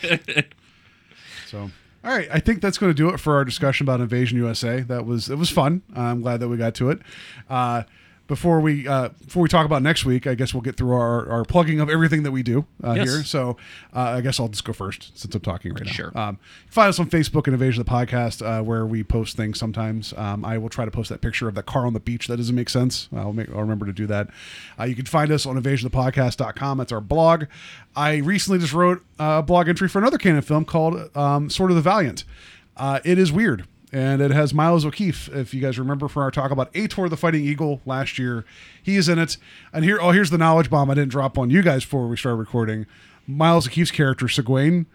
so. All right, I think that's going to do it for our discussion about Invasion USA. That was it was fun. I'm glad that we got to it. Uh, before we uh, before we talk about next week, I guess we'll get through our, our plugging of everything that we do uh, Yes. here. So uh, I guess I'll just go first since I'm talking right now. Sure. Um, find us on Facebook and Invasion of the Podcast uh, where we post things sometimes. Um, I will try to post that picture of that car on the beach that doesn't make sense. I'll, make, I'll remember to do that. Uh, you can find us on invasionofthepodcast.com. That's our blog. I recently just wrote a blog entry for another Cannon film called um, Sword of the Valiant. Uh, it is weird. And it has Miles O'Keeffe. If you guys remember from our talk about Ator the Fighting Eagle last year, he is in it. And here, oh, here's the knowledge bomb I didn't drop on you guys before we started recording. Miles O'Keeffe's character, Seguin,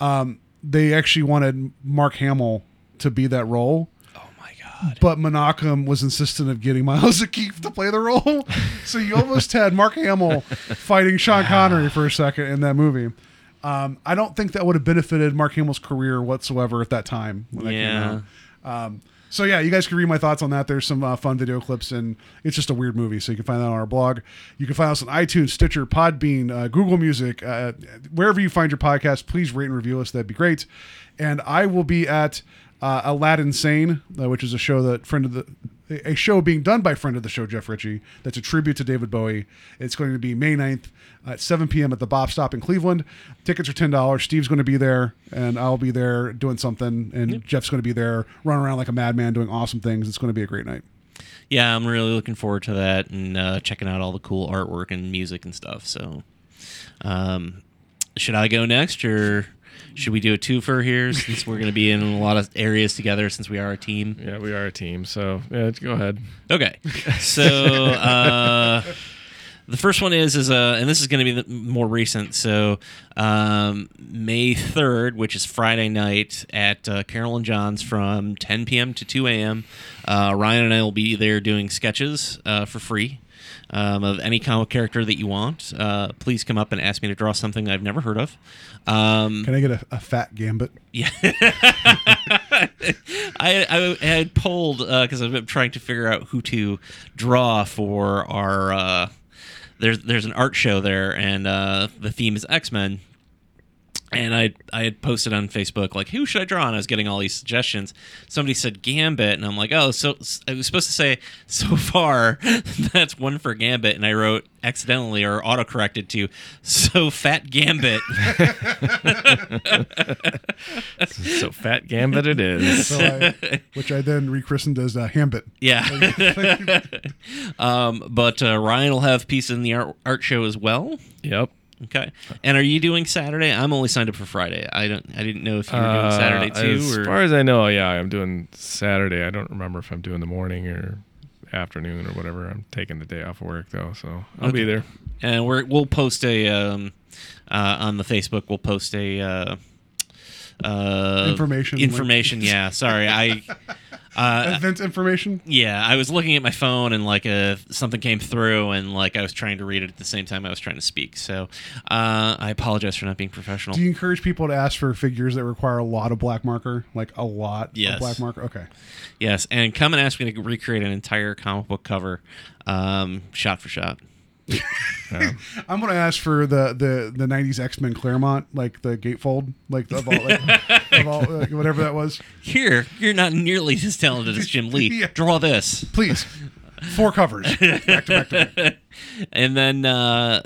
um, they actually wanted Mark Hamill to be that role. Oh my god! But Menachem was insistent of getting Miles O'Keeffe to play the role, so you almost had Mark Hamill fighting Sean Connery for a second in that movie. Um, I don't think that would have benefited Mark Hamill's career whatsoever at that time when that Yeah. came out. Um, so yeah, you guys can read my thoughts on that. There's some uh, fun video clips, and it's just a weird movie. So you can find that on our blog. You can find us on iTunes, Stitcher, Podbean, uh, Google Music, uh, wherever you find your podcast. Please rate and review us. That'd be great. And I will be at uh, Aladdin Sane, uh, which is a show that friend of the a show being done by friend of the show Jeff Ritchie. That's a tribute to David Bowie. It's going to be May 9th at 7 p.m. at the Bop Stop in Cleveland. Tickets are ten dollars. Steve's going to be there, and I'll be there doing something, and Jeff's going to be there running around like a madman doing awesome things. It's going to be a great night. yeah, I'm really looking forward to that and uh, checking out all the cool artwork and music and stuff. So, um, should I go next, or should we do a twofer here since we're going to be in a lot of areas together since we are a team? Yeah, we are a team. So yeah, go ahead. Okay, so uh, the first one is is uh, and this is going to be the more recent. So um, May third, which is Friday night at uh, Carol and John's from 10 p.m. to 2 a.m. Uh, Ryan and I will be there doing sketches uh, for free. Um, of any comic character that you want, uh, please come up and ask me to draw something I've never heard of. Um, Can I get a, a fat gambit? yeah. I, I had polled because I've been trying to figure out who to draw for our. Uh, there's there's an art show there, and uh, the theme is X Men. And I I had posted on Facebook like who should I draw, and I was getting all these suggestions. Somebody said Gambit, and I'm like, oh, so I was supposed to say so far that's one for Gambit, and I wrote accidentally or autocorrected to so fat Gambit. so fat gambit it is. So I, which I then rechristened as uh, Hambit. Yeah. um, but uh, Ryan will have pieces in the art, art show as well. Yep. Okay. And are you doing Saturday? I'm only signed up for Friday. I don't. I didn't know if you were doing Saturday Uh, too. As or... far as I know, yeah, I'm doing Saturday. I don't remember if I'm doing the morning or afternoon or whatever. I'm taking the day off work though, so I'll be Okay. there. and we're we'll post a um, uh, on the Facebook. We'll post a uh, uh, Information link. Information. Yeah. Sorry. I. Uh, Event information. yeah, I was looking at my phone and like uh something came through and like I was trying to read it at the same time I was trying to speak. So uh, I apologize for not being professional. Do you encourage people to ask for figures that require a lot of black marker, like a lot Yes. of black marker? Okay. Yes, and come and ask me to recreate an entire comic book cover, um, shot for shot. I'm gonna ask for the the the '90s X Men Claremont, like the gatefold, like the all, like, of all like, whatever that was. Here, you're not nearly as talented as Jim Lee. Yeah. Draw this. Please, four covers back to back to back. And then uh,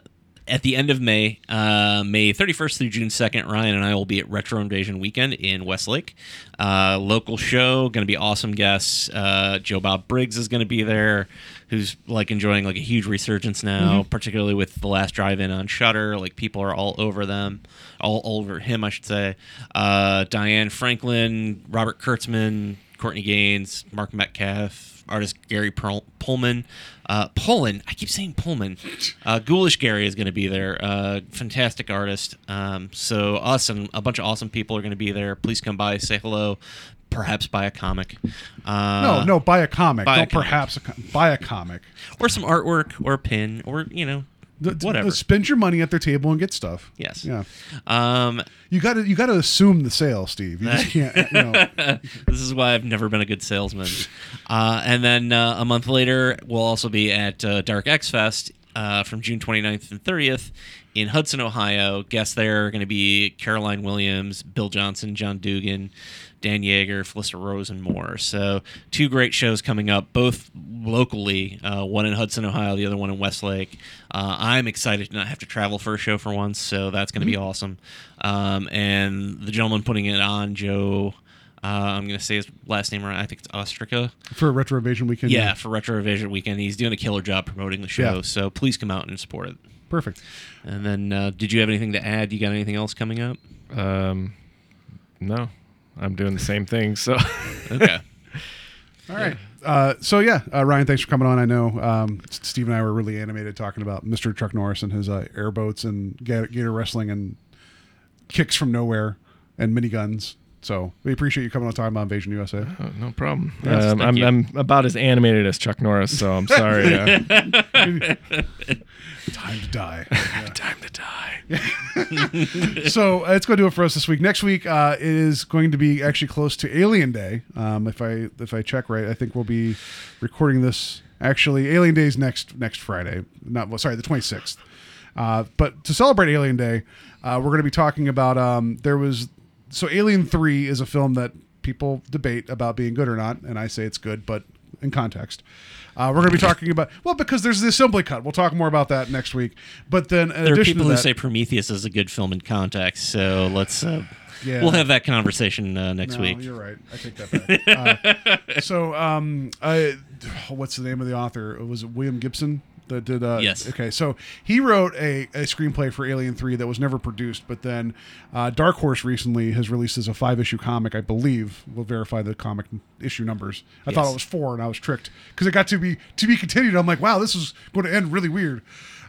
at the end of May, uh, May 31st through June 2nd, Ryan and I will be at Retro Invasion Weekend in Westlake. Uh, local show, going to be awesome guests. Uh, Joe Bob Briggs is going to be there, who's like enjoying like a huge resurgence now, particularly with the last drive-in on Shudder. Like people are all over them, all over him, I should say. Uh, Diane Franklin, Robert Kurtzman, Courtney Gaines, Mark Metcalf, artist Gary Perl- Pullman. Uh, Pullman, I keep saying Pullman. Uh, Ghoulish Gary is going to be there. Uh, fantastic artist. Um, so us and a bunch of awesome people are going to be there. Please come by, say hello, perhaps buy a comic. Uh, No, no, buy a comic. buy Don't comic. perhaps a co- buy a comic. or some artwork or a pin or you know Whatever. Spend your money at their table and get stuff. Yes. Yeah. Um, You got to you got to assume the sale, Steve. You just can't. You know. this is why I've never been a good salesman. Uh, and then uh, a month later, we'll also be at uh, Dark X Fest uh, from June 29th and 30th in Hudson, Ohio. Guests there are going to be Caroline Williams, Bill Johnson, John Dugan, Dan Yeager, Felissa Rose, and more. So, two great shows coming up, both locally, uh, one in Hudson, Ohio, the other one in Westlake. Uh, I'm excited to not have to travel for a show for once, so that's going to be awesome. Um, and the gentleman putting it on, Joe. Uh, I'm going to say his last name right. I think it's Ostrika. For Retro Invasion Weekend. Yeah, for Retro Invasion Weekend. He's doing a killer job promoting the show. Yeah. So please come out and support it. Perfect. And then, uh, did you have anything to add? You got anything else coming up? Um, no, I'm doing the same thing. So Okay. All right. Uh, so yeah, uh, Ryan, thanks for coming on. I know um, Steve and I were really animated talking about Mr. Chuck Norris and his uh, airboats and gator, gator wrestling and kicks from nowhere and miniguns. So we appreciate you coming on time about Invasion USA. Oh, no problem. Yes, um, thank I'm. I'm about as animated as Chuck Norris, so I'm sorry. uh, Time to die. time to die. so uh, it's going to do it for us this week. Next week uh, is going to be actually close to Alien Day. Um, if I if I check right, I think we'll be recording this. Actually, Alien Day is next next Friday. Not well, sorry, the twenty sixth. Uh, but to celebrate Alien Day, uh, we're going to be talking about. Um, there was so Alien Three is a film that people debate about being good or not, and I say it's good, but in context. Uh, we're going to be talking about well because there's the assembly cut. We'll talk more about that next week. But then There are people to who say Prometheus is a good film in context. So let's. Uh, Yeah. We'll have that conversation uh, next No, week. You're right. I take that back. uh, so, um, I, what's the name of the author? It was William Gibson that did. Uh, Yes. Okay, so he wrote a, a screenplay for Alien Three that was never produced, but then uh, Dark Horse recently has released as a five issue comic. I believe we'll verify the comic issue numbers. I thought it was four, and I was tricked because it got to be to be continued. I'm like, wow, this is going to end really weird.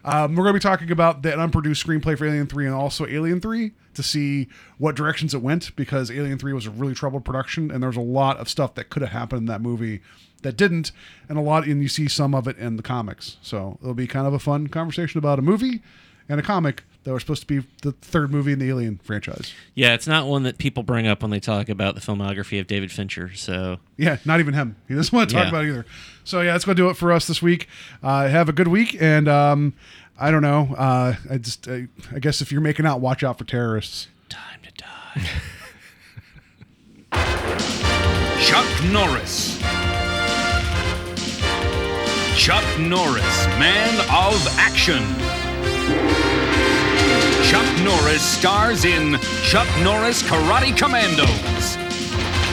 Um, we're going to be talking about that unproduced screenplay for Alien 3 and also Alien 3 to see what directions it went because Alien 3 was a really troubled production and there's a lot of stuff that could have happened in that movie that didn't and a lot and you see some of it in the comics. So it'll be kind of a fun conversation about a movie and a comic that were supposed to be the third movie in the Alien franchise. Yeah, it's not one that people bring up when they talk about the filmography of David Fincher. So Yeah, not even him. He doesn't want to talk Yeah. about it either. So yeah, that's going to do it for us this week. Uh, have a good week, and um, I don't know. Uh, I just, I, I guess if you're making out, watch out for terrorists. time to die. Chuck Norris. Chuck Norris, man of action. Chuck Norris stars in Chuck Norris Karate Kommandos.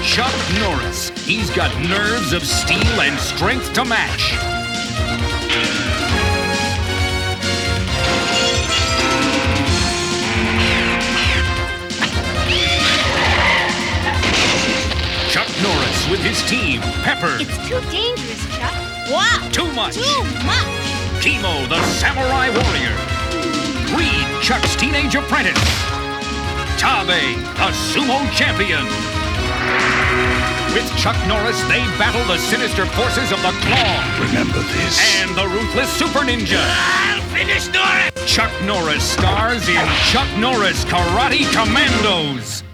Chuck Norris, he's got nerves of steel and strength to match. Chuck Norris with his team, Pepper. It's too dangerous Wow. Too much. Too much. Kimo, the samurai warrior. Reed, Chuck's teenage apprentice. Tabe, the sumo champion. With Chuck Norris, they battle the sinister forces of the Claw. Remember this. And the ruthless Super Ninja. I'll finish Norris! Chuck Norris stars in Chuck Norris Karate Kommandos.